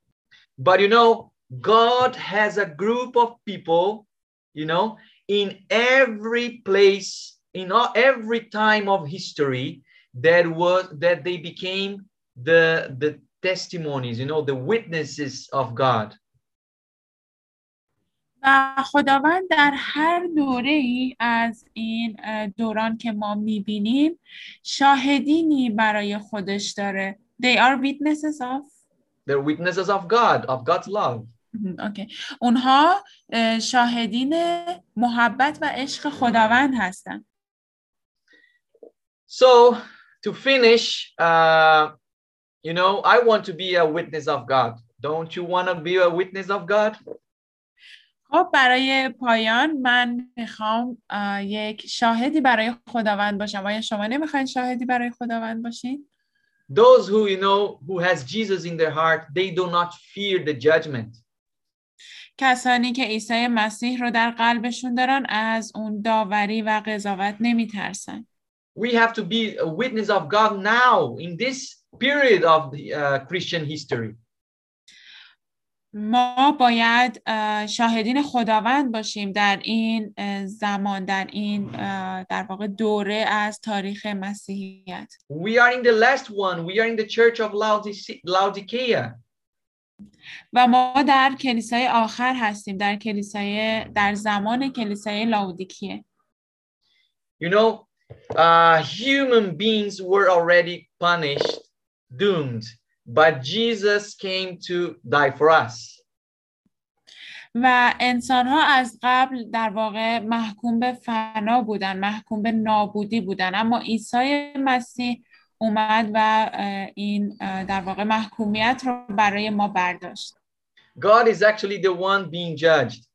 But you know, God has a group of people, you know, in every place, in all, every time of history that was that they became the the testimonies, you know, the witnesses of God. و خداوند در هر دوره ای از این اه، دوران که ما میبینیم شاهدینی برای خودش داره. They are witnesses of They're witnesses of God, of God's love. اوکی. اونها اه، شاهدین محبت و عشق خداوند هستند. So to finish, uh, you know, I want to be a witness of God. Don't you want to be a witness of God? خب برای پایان من می‌خوام یک شاهدی برای خداوند باشم آیا شما نمی‌خواین شاهدی برای خداوند باشین؟ Those who, you know, who has Jesus in their heart, they do not fear the judgment. کسانی که عیسی مسیح رو در قلبشون دارن از اون داوری و قضاوت نمیترسن We have to be a witness of God now in this period of the uh, Christian history. ما باید اه، شاهدین خداوند باشیم در این اه، زمان در این اه، در واقع دوره از تاریخ مسیحیت We are in the last one. We are in the church of Laodice- Laodicea. و ما در کلیسای آخر هستیم در کلیسای در زمان کلیسای لاودیکیه You know, uh, human beings were already punished, doomed, but Jesus came to die for us. و انسان ها از قبل در واقع محکوم به فنا بودن محکوم به نابودی بودن اما عیسی مسیح اومد و این در واقع محکومیت رو برای ما برداشت God is actually the one being judged.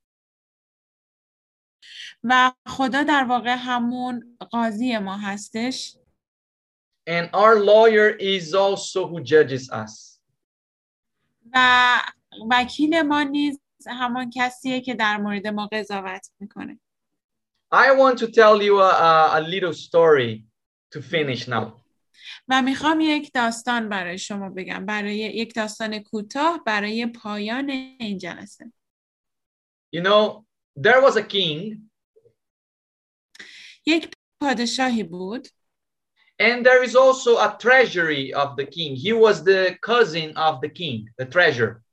و خدا در واقع همون قاضی ما هستش And our lawyer is also who judges us. و وکیل ما نیز همان کسیه که در مورد ما قضاوت می‌کنه I want to tell you a, a little story to finish now. و می‌خوام یک داستان برای شما بگم. برای یک داستان کوتاه برای پایان این جلسه. You know, there was a king, یک پادشاهی بود. And there is also a treasury of the king. He was the cousin of the king, the treasure.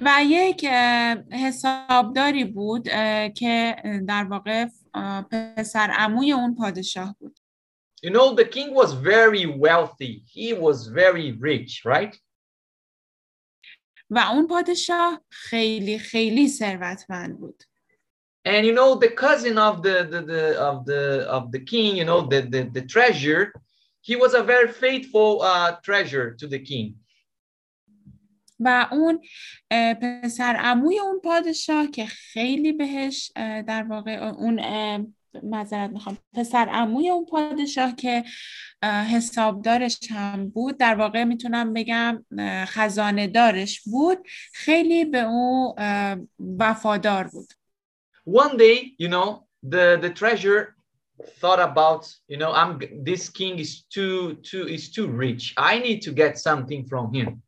و یک حسابداری بود که در واقع پسر عموی اون پادشاه بود. You know, the king was very wealthy. He was very rich, right? و اون پادشاه خیلی خیلی ثروتمند بود And you know, the cousin of the, the, the of the of the king, you know, the, the the treasure, he was a very faithful uh, treasure to the king. و اون اه، پسر عموی اون پادشاه که خیلی بهش اه، در واقع اون اه، معذرت می‌خوام پسر عموی اون پادشاه که حسابدارش هم بود در واقع می‌تونم بگم خزانه دارش بود خیلی به او اه، وفادار بود One day, you know, the the treasure thought about, you know, I'm this king is too too is too rich. I need to get something from him.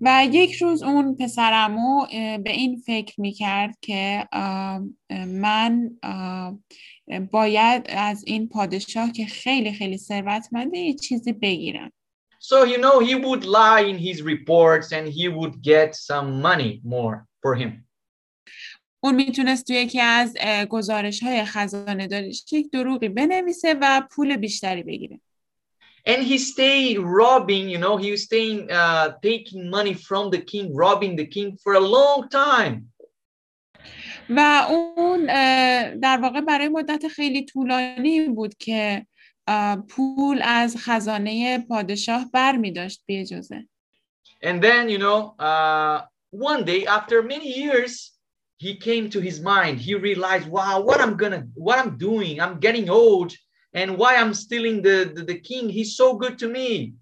و یک روز اون پسرمو به این فکر می‌کرد که من باید از این پادشاه که خیلی خیلی ثروتمنده یه چیزی بگیرم So you know, he would lie in his reports and he would get some money more for him. اون می‌تونست توی یکی از گزارش های خزانه داریش یک دروغی بنویسه و پول بیشتری بگیره And he stayed robbing, you know, he was staying uh, taking money from the king, robbing the king for a long time. و اون اه، در واقع برای مدت خیلی طولانی بود که اه، پول از خزانه پادشاه بر می داشت بیاجازه And then, you know, uh, one day after many years, he came to his mind. He realized, wow, what I'm gonna, what I'm doing, I'm getting old, and why I'm stealing the, the, the king. He's so good to me.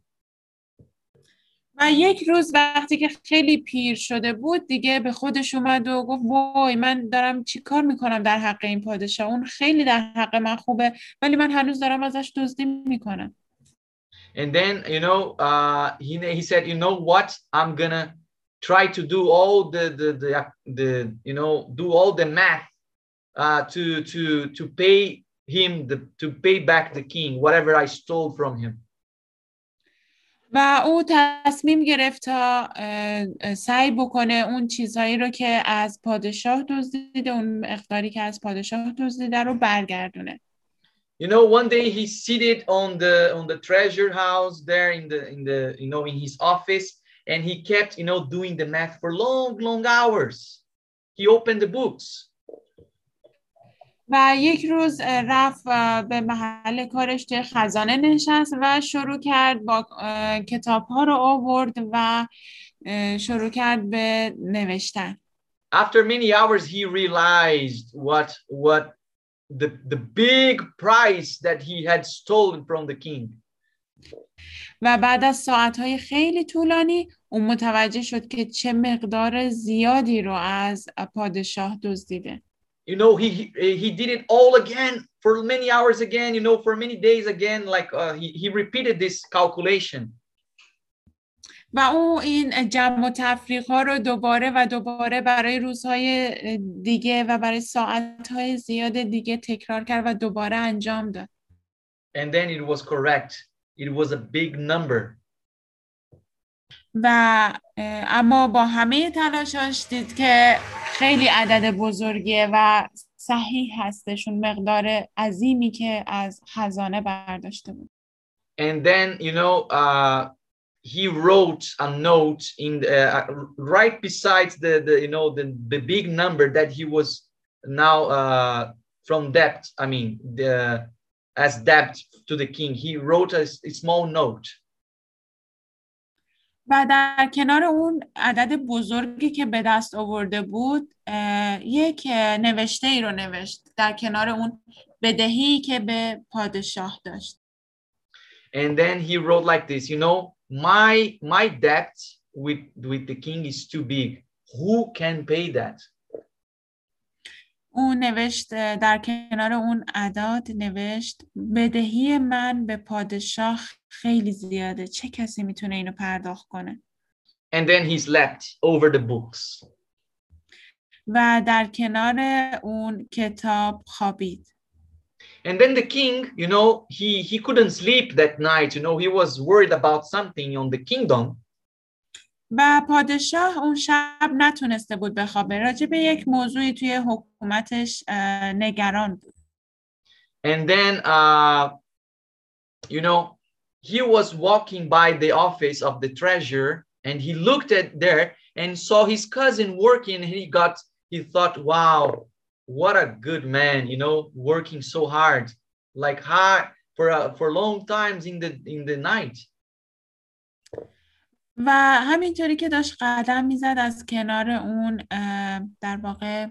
و یک روز وقتی که خیلی پیر شده بود دیگه به خودش اومد و گفت وای من دارم چی کار میکنم در حق این پادشاه اون خیلی در حق من خوبه ولی من هنوز دارم ازش دزدی میکنم And then, you know, uh, he, he said, you know what? I'm gonna try to do all the, the, the, the you know, do all the math uh, to, to, to pay him, the, to pay back the king, whatever I stole from him. و او تصمیم گرفت تا اه، اه، سعی بکنه اون چیزهایی رو که از پادشاه دزدیده اون مقداری که از پادشاه دزدیده رو برگردونه you know one day he seated on the on the treasure house there in the in the you know in his office and he kept you know doing the math for long long hours he opened the books و یک روز رفت به محل کارش توی خزانه نشست و شروع کرد با کتاب ها رو آورد و شروع کرد به نوشتن. After many hours he realized what what the the big price that he had stolen from the king. و بعد از ساعتهای خیلی طولانی اون متوجه شد که چه مقدار زیادی رو از پادشاه دزدیده. you know he he, he did it all again for many hours again you know for many days again like uh, he, he repeated this calculation و او این جمع و تفریق ها رو دوباره و دوباره برای روزهای دیگه و برای ساعتهای زیاد دیگه تکرار کرد و دوباره انجام داد and then it was correct it was a big number و اما با همه تلاشاش دید که خیلی عدد بزرگیه و صحیح هستش اون مقدار عظیمی که از خزانه برداشته بود and then you know uh, he wrote a note in the, uh, right besides the, the you know the, the big number that he was now uh, from debt i mean the as debt to the king he wrote a, a small note و در کنار اون عدد بزرگی که به دست آورده بود یک نوشته ای رو نوشت در کنار اون بدهی که به پادشاه داشت. And then he wrote like this you know my my debt with with the king is too big. Who can pay that? اون نوشت در کنار اون عداد نوشت بدهی من به پادشاه خیلی زیاده چه کسی می‌تونه اینو پرداخت کنه and then he slept over the books و در کنار اون کتاب خوابید and then the king you know he he couldn't sleep that night you know he was worried about something on the kingdom و پادشاه اون شب نتونسته بود بخوابه راجع به یک موضوعی توی حکومتش اه، نگران بود and then uh you know he was walking by the office of the treasurer and he looked at there and saw his cousin working and he got he thought, wow, what a good man, you know, working so hard, like hard for uh, for long times in the in the night. و همینطوری که داشت قدم می‌زد از کنار اون در واقع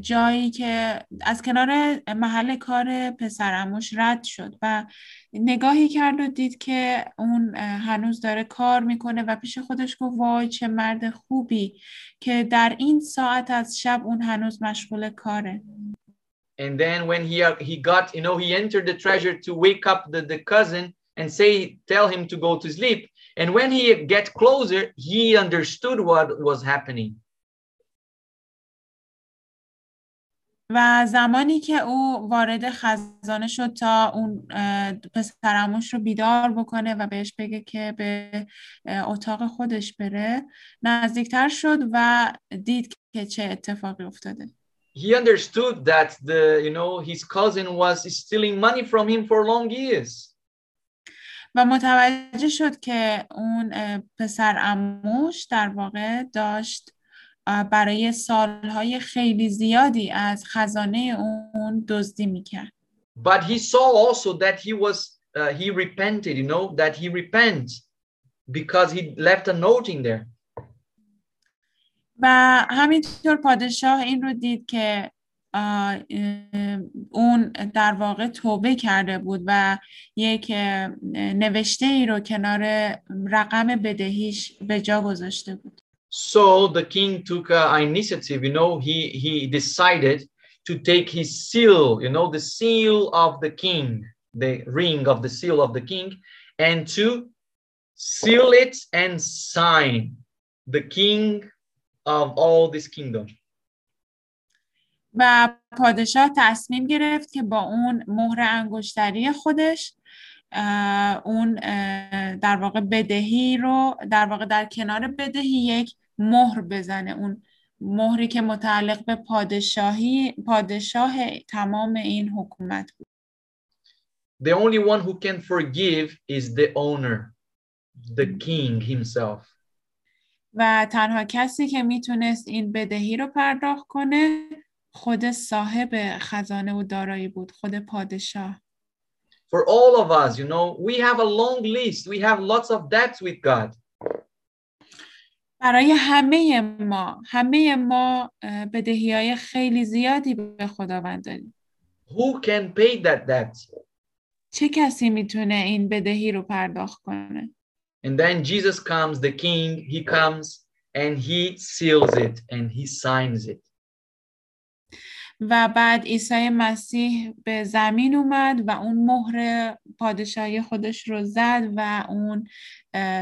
جایی که از کنار محل کار پسرموش رد شد و نگاهی کرد و دید که اون هنوز داره کار می‌کنه و پیش خودش گفت وای چه مرد خوبی که در این ساعت از شب اون هنوز مشغول کاره And then when he he got, you know, he entered the treasure to wake up the, the cousin and say, tell him to go to sleep. And when he get closer, he understood what was happening. و زمانی که او وارد خزانه شد تا اون اه، پسرعموش رو بیدار بکنه و بهش بگه که به اه، اتاق خودش بره نزدیکتر شد و دید که چه اتفاقی افتاده He understood that the, you know, his cousin was stealing money from him for long years. و متوجه شد که اون اه، پسرعموش در واقع داشت برای سالهای خیلی زیادی از خزانه اون دزدی می‌کرد But he saw also that he was, uh, he repented, you know, that he repents because he left a note in there. و همینطور پادشاه این رو دید که اون در واقع توبه کرده بود و یک اه، نوشته ای رو کنار رقم بدهیش به جا گذاشته بود So the king took uh, initiative, you know, he, he decided to take his seal, you know, the seal of the king, the ring of the seal of the king, and to seal it and sign the king of all this kingdom. و پادشاه تصمیم گرفت که با اون مهر انگشتری خودش اون در واقع بدهی رو در واقع در کنار بدهی یک مهر بزنه اون مهری که متعلق به پادشاهی پادشاه تمام این حکومت بود The only one who can forgive is the owner, the king himself. و تنها کسی که می‌تونست این بدهی رو پرداخت کنه خود صاحب خزانه و دارایی بود خود پادشاه For all of us, you know, we have a long list. We have lots of debts with God. برای همه ما همه ما بدهی های خیلی زیادی به خداوند داریم Who can pay that debt? چه کسی می‌تونه این بدهی رو پرداخت کنه And then Jesus comes, the king, he comes and he seals it and he signs it. و بعد عیسی مسیح به زمین اومد و اون مهر پادشاهی خودش رو زد و اون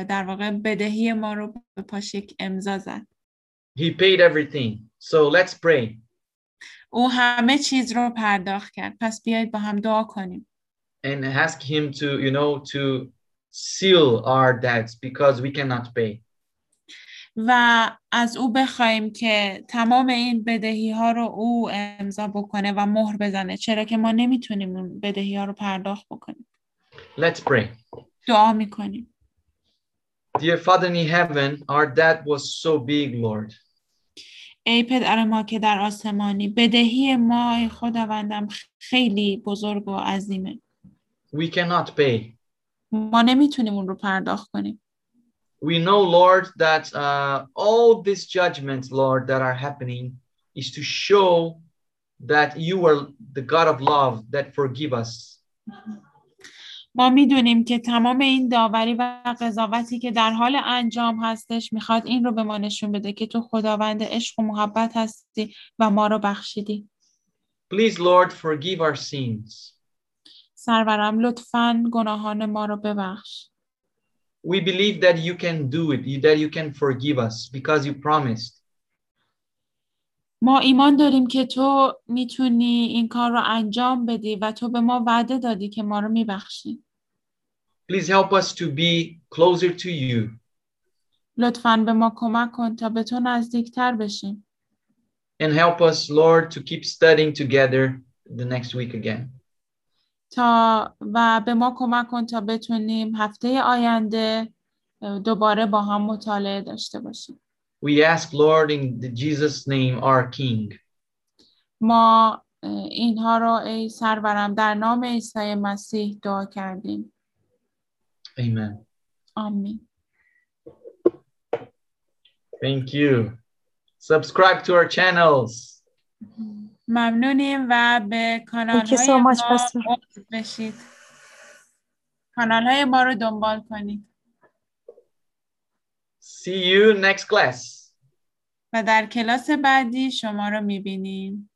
در واقع بدهی ما رو به پاش یک امضا زد He paid everything. So let's pray. او همه چیز رو پرداخت کرد پس بیایید با هم دعا کنیم and ask him to you know to seal our debts because we cannot pay و از او بخوایم که تمام این بدهی ها رو او امضا بکنه و مهر بزنه چرا که ما نمی‌تونیم اون بدهی ها رو پرداخت بکنیم. Let's pray. دعا می‌کنیم. Dear father in heaven our debt was so big lord. ای پدر ما که در آسمانی بدهی ما ای خداوندم خیلی بزرگ و عظیمه. We cannot pay. ما nemitunیم اون رو پرداخت کنیم. We know lord that uh, all these judgments lord that are happening is to show that you are the god of love that forgive us. ما می‌دونیم که تمام این داوری و قضاوتی که در حال انجام هستش می‌خواد این رو به ما نشون بده که تو خداوند عشق و محبت هستی و ما رو بخشیدی. Please lord forgive our sins. سرورم لطفا گناهان ما رو ببخش. we believe that you can do it that you can forgive us because you promised ما ایمان داریم که تو میتونی این کار رو انجام بدی و تو به ما وعده دادی که ما رو میبخشی please help us to be closer to you لطفا به ما کمک کن تا به تو نزدیکتر بشیم and help us lord to keep studying together the next week again تا و به ما کمک کن تا بتونیم هفته آینده دوباره با هم مطالعه داشته باشیم we ask, Lord, in the Jesus' name, our King. ما اینها را ای سرورم در نام عیسی مسیح دعا کردیم Amen. آمین Thank you. Subscribe to our channels. ممنونیم و به کانال Thank you های so much, ما بشید. کانال های ما رو دنبال کنید. See you next class. و در کلاس بعدی شما رو می‌بینیم.